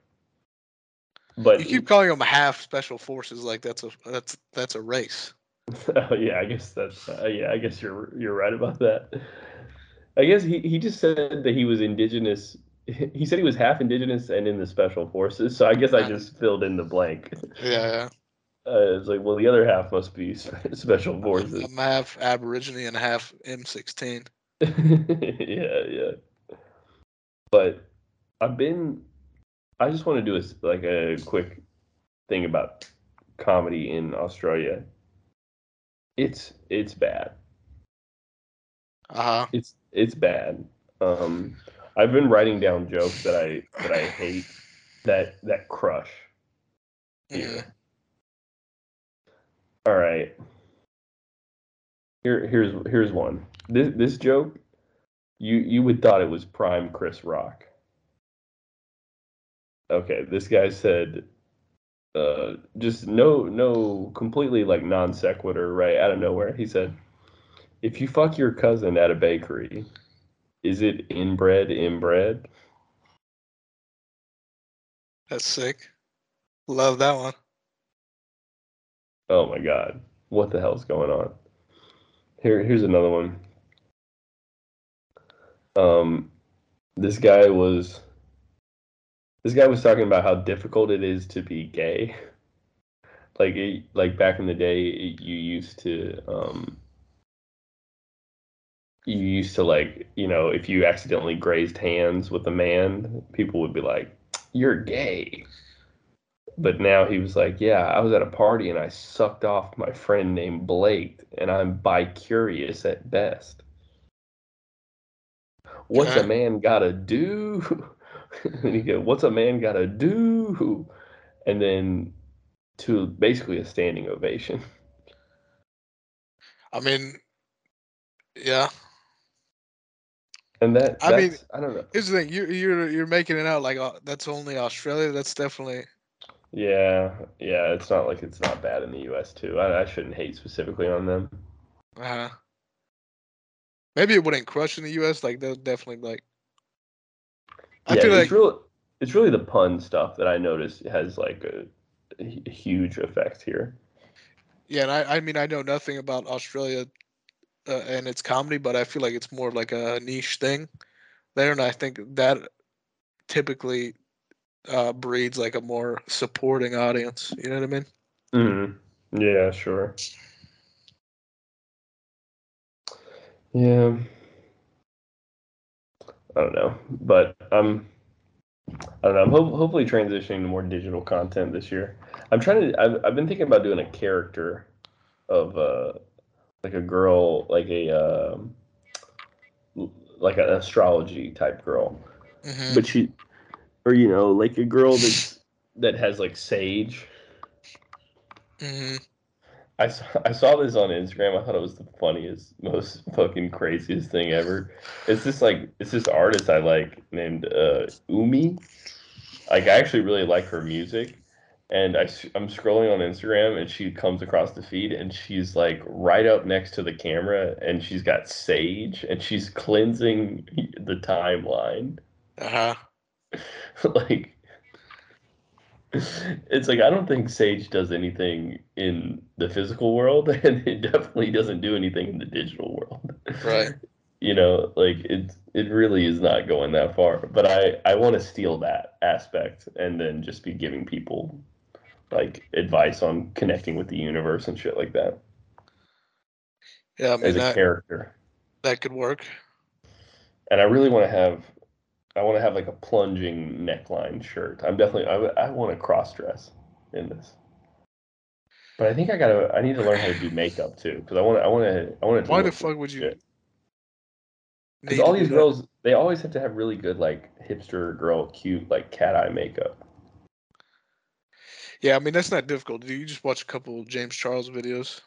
but You keep calling them half special forces like that's a that's that's a race. Oh, yeah, I guess that's uh, yeah, I guess you're you're right about that. I guess he, he just said that he was indigenous. He said he was half indigenous and in the special forces. So I guess I just filled in the blank. Yeah, yeah, Uh, it's like, well, the other half must be special yeah. forces. I'm half Aborigine and half M16. yeah, yeah. But I've been. I just want to do a like a quick thing about comedy in Australia. It's it's bad. Uh-huh. It's it's bad. Um, I've been writing down jokes that I that I hate that that crush. Mhm. All right. Here here's here's one. This this joke, you you would thought it was prime Chris Rock. Okay, this guy said uh just no no completely like non sequitur right out of nowhere. He said, "If you fuck your cousin at a bakery, is it inbred inbred?" That's sick. Love that one. Oh my god. What the hell's going on? Here, here's another one. Um, this guy was this guy was talking about how difficult it is to be gay. Like, it, like back in the day, it, you used to, um, you used to like, you know, if you accidentally grazed hands with a man, people would be like, "You're gay." But now he was like, "Yeah, I was at a party and I sucked off my friend named Blake, and I'm bi-curious at best." What's a man gotta do? and he go, "What's a man gotta do?" And then to basically a standing ovation. I mean, yeah. And that I mean, I don't know. Here's the thing: you're you're you're making it out like uh, that's only Australia. That's definitely Yeah, yeah, it's not like it's not bad in the U.S. too. I, I shouldn't hate specifically on them. uh huh. Maybe it wouldn't crush in the U.S. Like they'll definitely like. I yeah, feel it's like really it's really the pun stuff that I noticed has like a, a huge effect here. yeah, and I I mean I know nothing about Australia uh, and its comedy, but I feel like it's more like a niche thing there, and I think that typically uh breeds like a more supporting audience. You know what I mean? Mm-hmm. Yeah, sure. Yeah. I don't know, but I'm. I don't know. I'm ho- hopefully transitioning to more digital content this year. I'm trying to. I've, I've been thinking about doing a character of uh like a girl, like a um, like an astrology type girl, hmm but she, or you know, like a girl that's that has like sage. hmm I saw, I saw this on Instagram. I thought it was the funniest, most fucking craziest thing ever. It's this like it's this artist I like named uh, Umi. Like I actually really like her music, and I I am scrolling on Instagram and she comes across the feed and she's like right up next to the camera and she's got sage and she's cleansing the timeline. Uh huh. like it's like I don't think Sage does anything in the physical world, and it definitely doesn't do anything in the digital world. Right. You know, like it it really is not going that far. But I I want to steal that aspect and then just be giving people like advice on connecting with the universe and shit like that Yeah, I mean as a that character. that could work. And I really want to have I want to have like a plunging neckline shirt. I'm definitely I, I want to cross dress in this. But I think I gotta I need to learn how to do makeup too because I want to I want to I want to. Why the fuck would you? Because all these girls they always have to have really good like hipster girl cute like cat eye makeup. Yeah, I mean that's not difficult. Do You just watch a couple James Charles videos,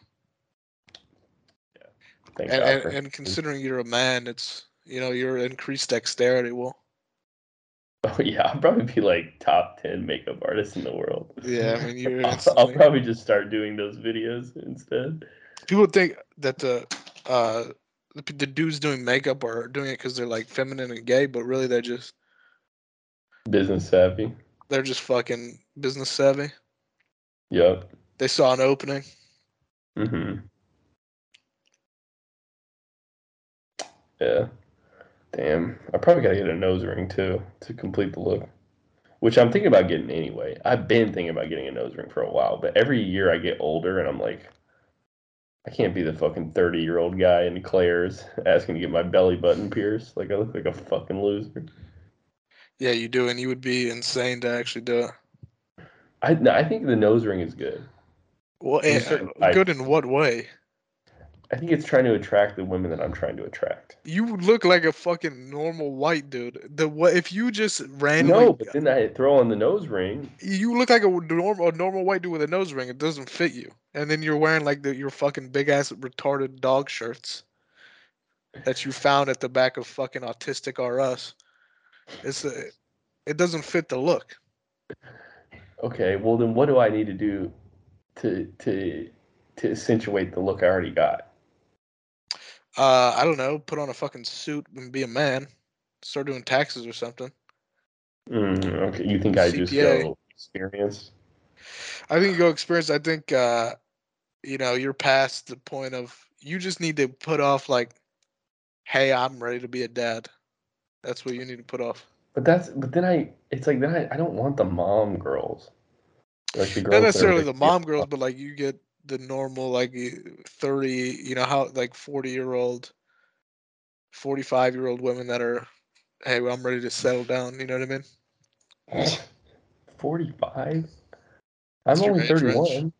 Yeah. and and, and considering you're a man, it's you know your increased dexterity will. Oh yeah, I'll probably be like top ten makeup artist in the world. Yeah, I mean, you're I'll, I'll probably just start doing those videos instead. People think that the uh the, the dudes doing makeup are doing it because they're like feminine and gay, but really they're just Business savvy. they're just fucking business savvy. Yep. They saw an opening. Mm-hmm. Yeah. Damn. I probably gotta get a nose ring too to complete the look. Which I'm thinking about getting anyway. I've been thinking about getting a nose ring for a while, but every year I get older and I'm like, I can't be the fucking 30 year old guy in Claire's asking to get my belly button pierced. Like I look like a fucking loser. Yeah, you do, and you would be insane to actually do it. I no, I think the nose ring is good. Well, There's eh, good in what way? I think it's trying to attract the women that I'm trying to attract. You look like a fucking normal white dude. The what if you just ran? No, but then I throw on the nose ring. you look like a normal a normal white dude with a nose ring. It doesn't fit you, and then you're wearing like the your fucking big ass retarded dog shirts that you found at the back of fucking autistic R Us. It's a, it doesn't fit the look. Okay, well then what do I need to do to to to accentuate the look I already got? Uh, I don't know. Put on a fucking suit and be a man. Start doing taxes or something. Mm, okay, you think I just CPA. go experience? I think you go experience. I think uh, you know you're past the point of you just need to put off like, hey, I'm ready to be a dad. That's what you need to put off. But that's but then I it's like then I, I don't want the mom girls. Like the girls Not necessarily the mom girls, but like you get the normal like thirty, you know how like forty year old, forty five year old women that are, hey, well, I'm ready to settle down. You know what I mean? Forty five? I'm only age range. thirty one.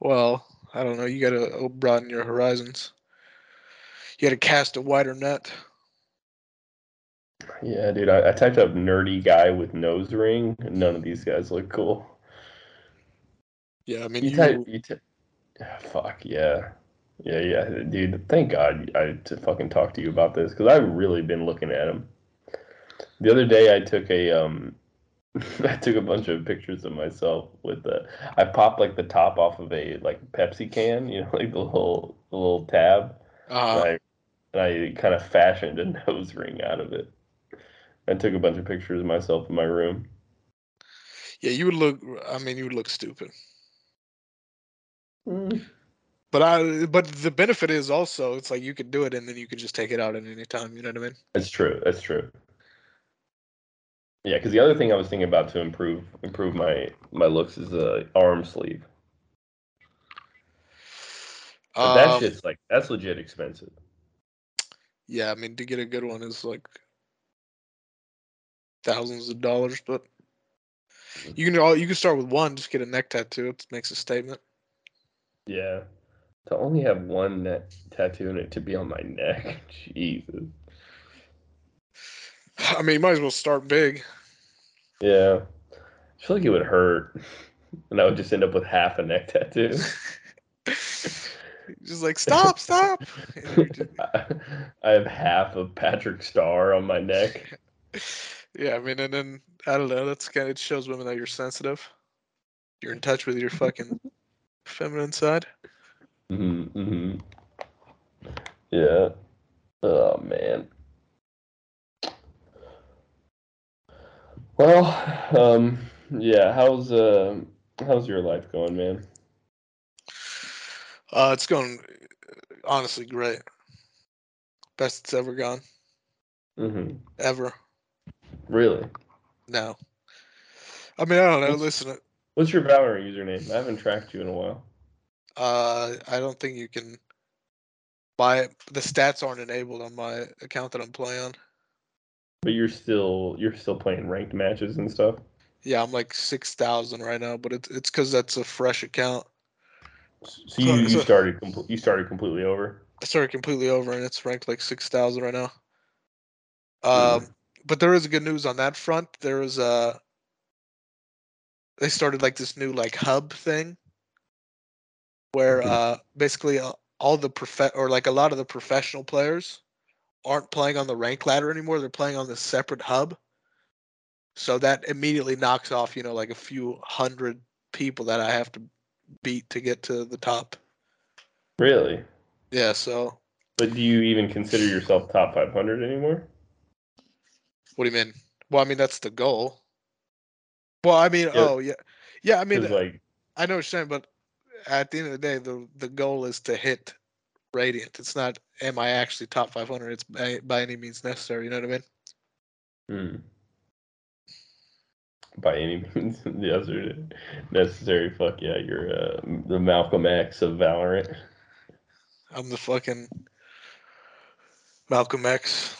Well, I don't know. You gotta uh, broaden your horizons. You gotta cast a wider net. Yeah, dude. I, I typed up nerdy guy with nose ring. and None of these guys look cool. Yeah, I mean, You you, type you type. Fuck yeah, yeah, yeah, dude. Thank God I to fucking talk to you about this because I've really been looking at him. The other day I took a um, I took a bunch of pictures of myself with the. I popped like the top off of a like Pepsi can, you know, like the little the little tab, uh, and I and I kind of fashioned a nose ring out of it. I took a bunch of pictures of myself in my room. yeah, you would look. I mean, you would look stupid. Mm. But I, but the benefit is also it's like you could do it and then you could just take it out at any time. You know what I mean? That's true. That's true. Yeah, because the other thing I was thinking about to improve improve my my looks is a arm sleeve. But that Um, shit's like that's legit expensive. yeah, I mean to get a good one is like thousands of dollars, but you can all you can start with one. Just get a neck tattoo. It makes a statement. Yeah. To only have one neck tattoo and it to be on my neck, Jesus. I mean, you might as well start big. Yeah. I feel like it would hurt, and I would just end up with half a neck tattoo. just like stop, stop. Just- I have half of Patrick Star on my neck. yeah, I mean, and then I don't know. That's kind of it shows women that you're sensitive. You're in touch with your fucking feminine side. hmm hmm Yeah. Oh man. Well, um, yeah. How's uh, how's your life going, man? Uh, it's going honestly great. Best it's ever gone, hmm ever. Really? No. I mean, I don't know. Listen, What's your Valorant username? I haven't tracked you in a while. uh, I don't think you can buy. The stats aren't enabled on my account that I'm playing on. But you're still you're still playing ranked matches and stuff. Yeah, I'm like six thousand right now, but it's it's because that's a fresh account. So you, you started compl- you started completely over. I started completely over, and it's ranked like six thousand right now. Mm. Um, but there is good news on that front. There is a. They started like this new like hub thing, where Mhm. uh basically uh, all the prof or like a lot of the professional players aren't playing on the rank ladder anymore. They're playing on this separate hub. So that immediately knocks off, you know, like a few hundred people that I have to beat to get to the top. Really? Yeah, so But do you even consider yourself top 500 anymore? what do you mean? Well, I mean that's the goal. Well, I mean, oh yeah, yeah. I mean, like I know what you're saying, but at the end of the day, the the goal is to hit Radiant. It's not am I actually top 500? It's by, by any means necessary. You know what I mean? Hmm. By any means necessary, necessary. Fuck yeah, you're uh, the Malcolm X of Valorant. I'm the fucking Malcolm X.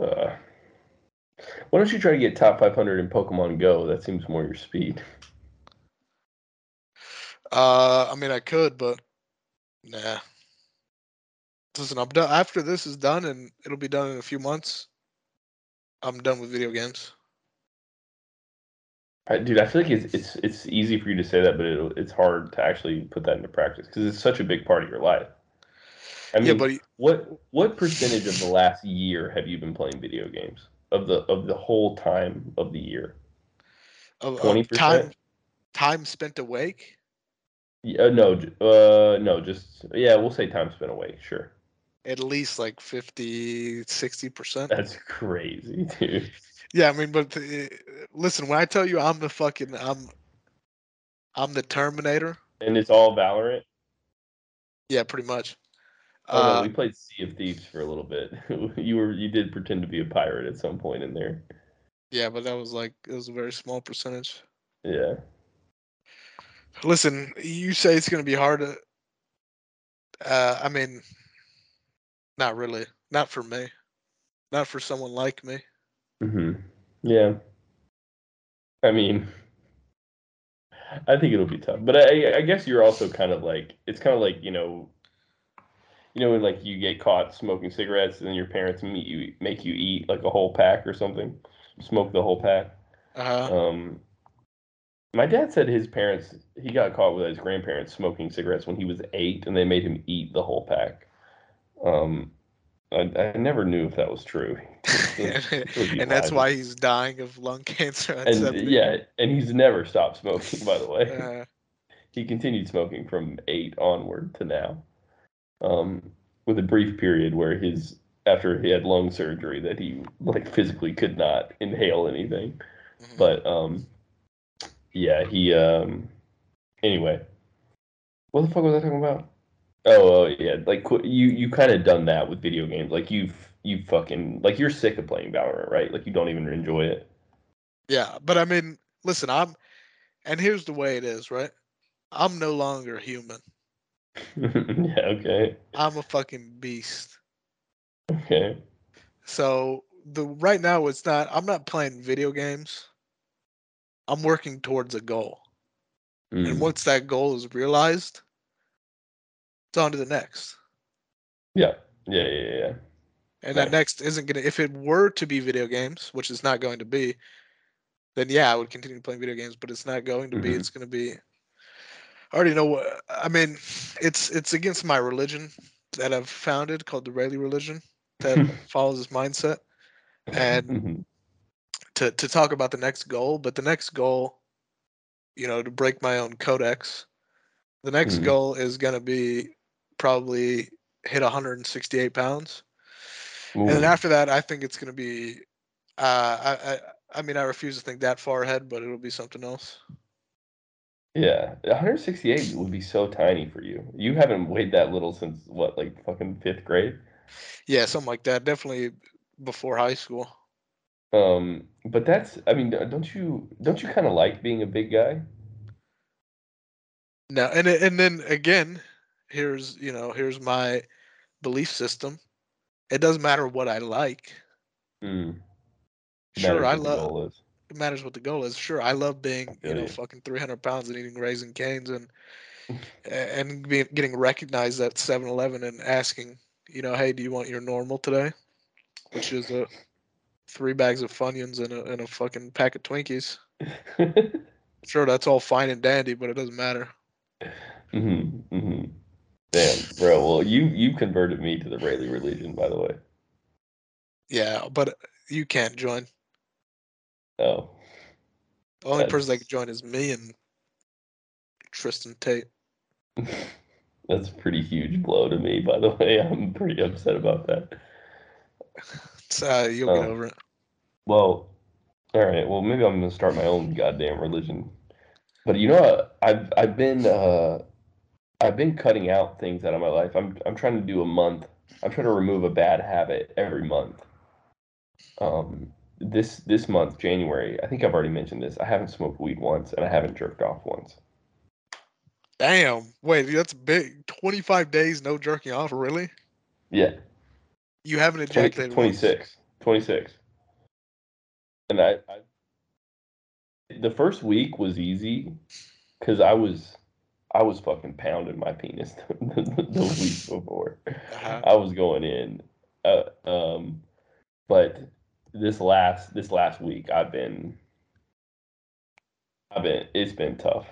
Uh, why don't you try to get top 500 in Pokemon Go? That seems more your speed. Uh, I mean, I could, but nah. Listen, I'm done. After this is done, and it'll be done in a few months. I'm done with video games. I, dude, I feel like it's it's it's easy for you to say that, but it, it's hard to actually put that into practice because it's such a big part of your life. I mean, yeah, but y- what what percentage of the last year have you been playing video games of the of the whole time of the year? Twenty time percent? time spent awake. Yeah, no, uh, no, just yeah, we'll say time spent awake. Sure, at least like 50 60 percent that's crazy, dude. yeah i mean but uh, listen when i tell you i'm the fucking i'm i'm the terminator And it's all Valorant. Yeah, pretty much. Oh no, Uh, we played Sea of Thieves for a little bit. you were you did pretend to be a pirate at some point in there. yeah, but that was like it was a very small percentage. Yeah. Listen, you say it's gonna be hard to. Uh, I mean, not really. Not for me. Not for someone like me. hmm Yeah. I mean, I think it'll be tough, but I, I guess you're also kind of like it's kind of like you know, you know when like you get caught smoking cigarettes and your parents meet you make you eat like a whole pack or something, smoke the whole pack. Uh, Um, my dad said his parents he got caught with his grandparents smoking cigarettes when he was eight, and they made him eat the whole pack. Um, I, I never knew if that was true. and that's why he's dying of lung cancer. And yeah, and he's never stopped smoking. By the way, Uh, he continued smoking from eight onward to now, um, with a brief period where his after he had lung surgery that he like physically could not inhale anything. mhm. But um, yeah, he um, anyway, what the fuck was I talking about? Oh, oh yeah, like qu- you you kind of done that with video games. Like you've you fucking like you're sick of playing Valorant, right? Like you don't even enjoy it. Yeah, but I mean, listen, I'm, and here's the way it is, right? I'm no longer human. yeah. Okay. I'm a fucking beast. Okay. So the right now it's not. I'm not playing video games. I'm working towards a goal, and Mm. once that goal is realized, it's on to the next. Yeah. Yeah. Yeah. Yeah. And that next isn't gonna. If it were to be video games, which it's not going to be, then yeah, I would continue playing video games. But it's not going to be. Mhm. It's going to be. I already know what. I mean, it's it's against my religion that I've founded called the Rayleigh religion that follows this mindset. And Mhm. to to talk about the next goal, but the next goal, you know, to break my own codex, the next Mhm. goal is going to be probably hit 168 pounds. And then after that, I think it's going to be. Uh, I, I I mean, I refuse to think that far ahead, but it'll be something else. Yeah, 168 would be so tiny for you. You haven't weighed that little since what, like fucking fifth grade? Yeah, something like that. Definitely before high school. Um, but that's, I mean, don't you don't you kind of like being a big guy? No, and and then again, here's you know here's my belief system. It doesn't matter what I like. Mm. Sure, I love. It matters what the goal is. Sure, I love being you know you. fucking 300 pounds and eating Raising Cane's and and being, getting recognized at 7-Eleven and asking you know hey do you want your normal today, which is a three bags of Funyuns and a and a fucking pack of Twinkies. Sure, that's all fine and dandy, but it doesn't matter. Mm-hmm, mm-hmm. Damn, bro. Well, you you converted me to the Rayleigh religion, by the way. Yeah, but you can't join. Oh, The only person that That's- can join is me and Tristan Tate. that's a pretty huge blow to me, by the way. I'm pretty upset about that. Uh, you'll get Oh. over it. Well, all right. Well, maybe I'm gonna start my own goddamn religion. But you know what? I've I've been uh I've been cutting out things out of my life. I'm I'm trying to do a month. I'm trying to remove a bad habit every month. Um, this this month, January, I think I've already mentioned this. I haven't smoked weed once, and I haven't jerked off once. Damn. Wait, that's big. 25 days no jerking off, really? Yeah, You haven't 20, ejaculated once? 26. 26. And I, I the first week was easy because I was I was fucking pounding my penis the, the, the week before. Uh-huh. I was going in. Uh, um, but this last this last week I've been I've been it's been tough.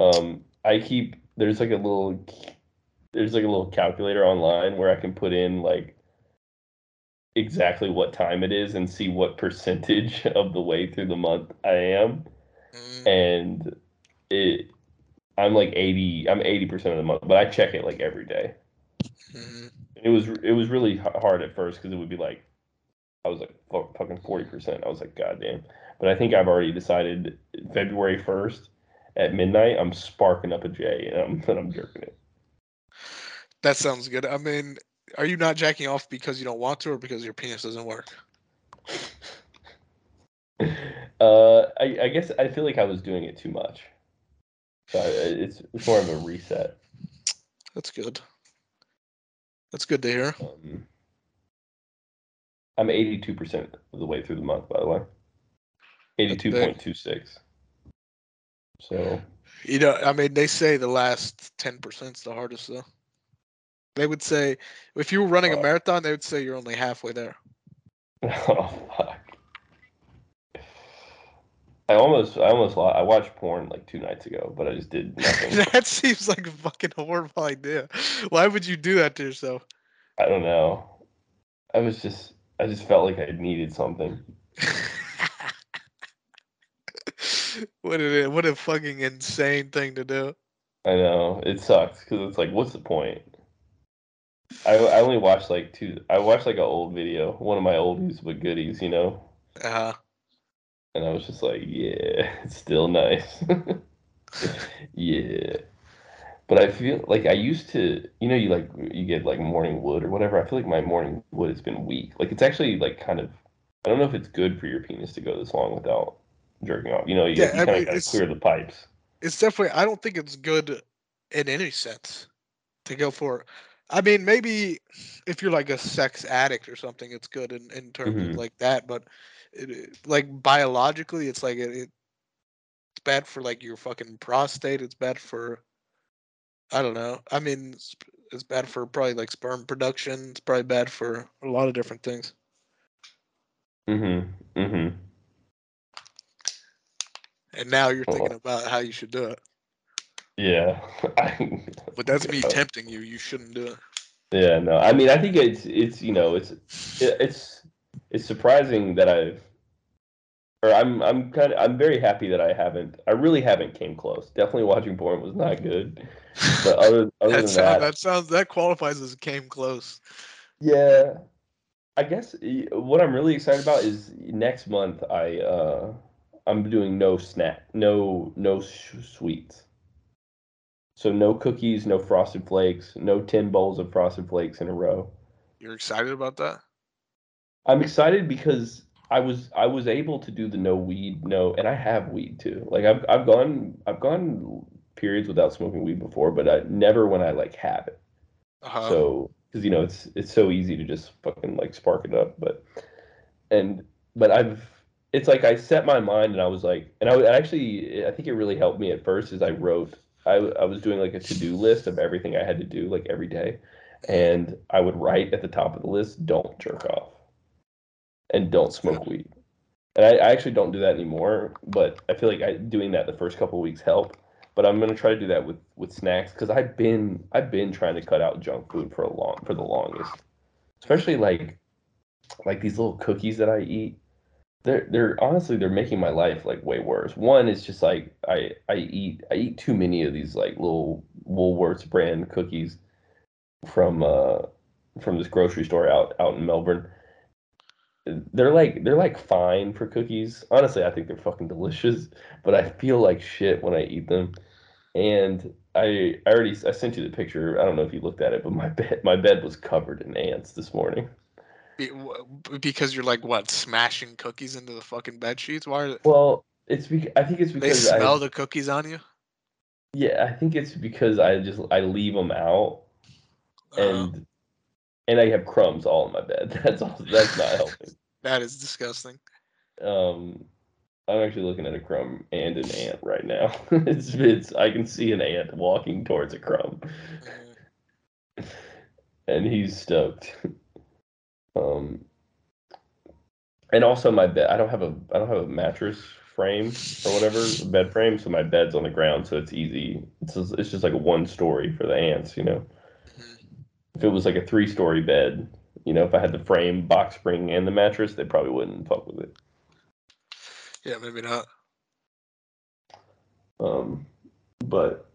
Um, I keep there's like a little there's like a little calculator online where I can put in like exactly what time it is and see what percentage of the way through the month I am Mm, and it I'm like 80 I'm 80% of the month but I check it like every day mhm. it was it was really hard at first because it would be like I was like fucking 40% I was like god damn but I think I've already decided February 1st at midnight, I'm sparking up a J and I'm and I'm jerking it. That sounds good. I mean, are you not jacking off because you don't want to, or because your penis doesn't work? Uh, I, I guess I feel like I was doing it too much. So I, it's it's more of a reset. That's good. That's good to hear. Um, I'm 82% of the way through the month, by the way. 82.26. So, You know, I mean, they say the last ten percent is the hardest though. They would say if you were running a Uh, marathon, they would say you're only halfway there. oh fuck. I almost, I almost, I watched porn like two nights ago, but I just did nothing. that seems like a fucking horrible idea. Why would you do that to yourself? I don't know. I was just, I just felt like I needed something. what a what a fucking insane thing to do. I know it sucks because it's like, what's the point? I, I only watched like two. I watched like an old video, one of my oldies but goodies, you know. Uh, And I was just like, yeah, it's still nice. yeah. But I feel like I used to, you know, you like you get like morning wood or whatever. I feel like my morning wood has been weak. Like it's actually like kind of, I don't know if it's good for your penis to go this long without jerking off. You know, you, Yeah, you kind of gotta clear the pipes. it's definitely. I don't think it's good in any sense to go for. I mean, maybe if you're like a sex addict or something, it's good in, in terms Mhm. of like that. But it, like biologically, it's like it, it's bad for like your fucking prostate. It's bad for. I don't know. I mean, it's, it's bad for probably like sperm production. It's probably bad for a lot of different things. Mm-hmm. Mm-hmm. And now you're thinking about how you should do it. Yeah. But that's me tempting you. You shouldn't do it. Yeah, no. I mean, I think it's it's you know it's it's it's surprising that I've I'm I'm kind of I'm very happy that I haven't I really haven't came close. Definitely watching porn was not good, but other other that, than sound, that, that sounds that qualifies as came close. yeah. I guess what I'm really excited about is next month I uh I'm doing no snack, no no sh- sweets. So no cookies, no frosted flakes, no 10 bowls of frosted flakes in a row. You're excited about that? I'm excited because I was I was able to do the no weed, no, and I have weed too. Like I've I've gone I've gone periods without smoking weed before, but I never when I like have it. Uh-huh. So because you know it's it's so easy to just fucking like spark it up, but and but I've it's like I set my mind and I was like, and I actually I think it really helped me at first is I wrote I I was doing like a to do list of everything I had to do like every day, and I would write at the top of the list, don't jerk off, and don't smoke weed. And I, I actually don't do that anymore, but I feel like I doing that the first couple weeks help. But I'm gonna try to do that with with snacks because I've been I've been trying to cut out junk food for a long for the longest, especially like like these little cookies that I eat. They're they're honestly they're making my life like way worse. One is just like I I eat I eat too many of these like little Woolworths brand cookies from uh from this grocery store out out in Melbourne. They're like they're like fine for cookies. Honestly, I think they're fucking delicious, but I feel like shit when I eat them. And I I already I sent you the picture. I don't know if you looked at it, but my bed my bed was covered in ants this morning. Because you're like what smashing cookies into the fucking bed sheets? Why are they... Well, it's because I think it's because they smell I, the cookies on you? yeah, I think it's because I just I leave them out Uh, and and I have crumbs all in my bed. That's all. That's not helping. that is disgusting. Um, I'm actually looking at a crumb and an ant right now. it's it's I can see an ant walking towards a crumb, and he's stoked. Um, and also my bed. I don't have a I don't have a mattress frame or whatever bed frame, so my bed's on the ground, so it's easy. It's just, it's just like a one story for the ants, you know. If it was like a three story bed, you know, if I had the frame, box spring, and the mattress, they probably wouldn't fuck with it. Yeah, maybe not. Um, but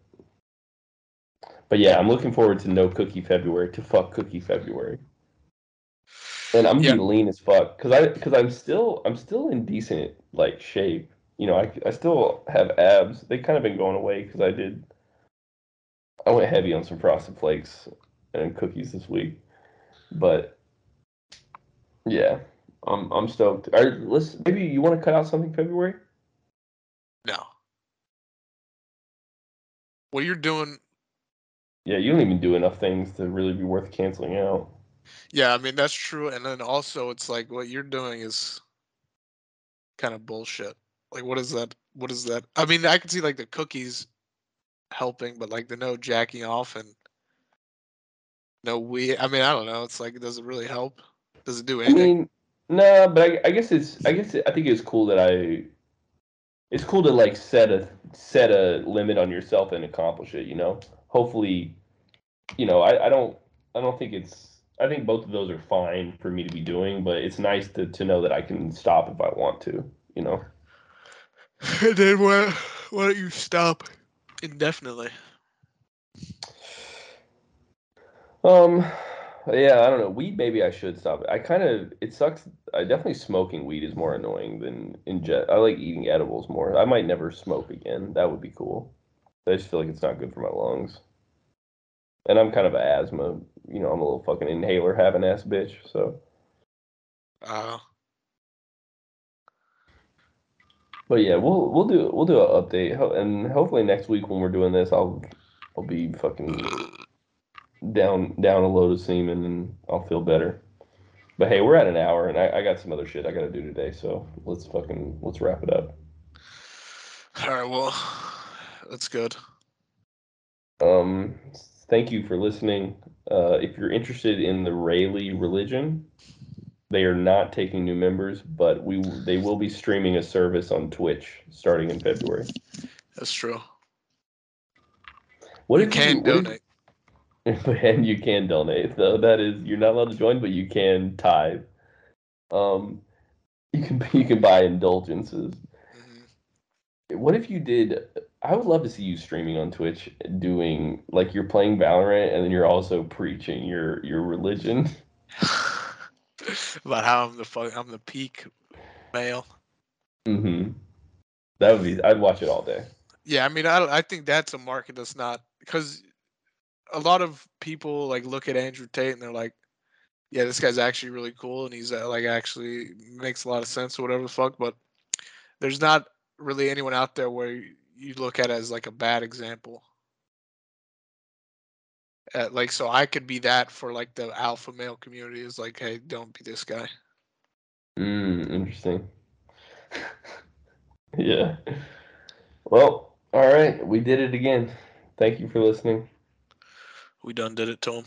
but yeah, I'm looking forward to no cookie February to fuck cookie February. And I'm Yeah. lean as fuck because I because I'm still I'm still in decent like shape. you know, I, I still have abs. They kind of been going away because I did. I went heavy on some frosted flakes and cookies this week, but yeah, I'm I'm stoked. All right, let's maybe you want to cut out something February. No. What you're doing, Yeah, you don't even do enough things to really be worth canceling out. yeah, I mean that's true. And then also, it's like what you're doing is kind of bullshit. Like, what is that? What is that? I mean, I can see like the cookies helping, but like the no jacking off and no we. I mean, I don't know. It's like, does it really help? Does it do anything I anything? mean, no, but I, I guess it's I guess I think it's cool that I. It's cool to like set a set a limit on yourself and accomplish it. You know, hopefully, you know, I, I don't I don't think it's I think both of those are fine for me to be doing, but it's nice to to know that I can stop if I want to. You know. and then why why don't you stop indefinitely? Um, yeah, I don't know. Weed, maybe I should stop. I kind of it sucks. I definitely smoking weed is more annoying than ingest. I like eating edibles more. I might never smoke again. That would be cool. I just feel like it's not good for my lungs. And I'm kind of an asthma. You know, I'm a little fucking inhaler having ass bitch. So, Uh, but yeah, we'll we'll do we'll do an update, and hopefully next week when we're doing this, I'll I'll be fucking down down a load of semen and I'll feel better. But hey, we're at an hour and I, I got some other shit I gotta do today, so let's fucking let's wrap it up. all right. Well, that's good. Um thank you for listening. Uh if you're interested in the Rayleigh religion, they are not taking new members, but we they will be streaming a service on Twitch starting in February. That's true. What you can if- donate. and you can donate though. That is you're not allowed to join but you can tithe. Um you can you can buy indulgences. Mhm. what if you did i would love to see you streaming on twitch doing like you're playing valorant and then you're also preaching your your religion. About how I'm the fuck, I'm the peak male. mm-hmm. That would be i'd watch it all day. Yeah, I mean, I I think that's a market that's not because a lot of people like look at Andrew Tate and they're like, yeah, this guy's actually really cool and he's uh, like actually makes a lot of sense or whatever the fuck. But there's not really anyone out there where you- look at as like a bad example. Uh, like, so I could be that for like the alpha male community is like, hey, don't be this guy. mm, interesting yeah well all right we did it again thank you for listening We done did it to him.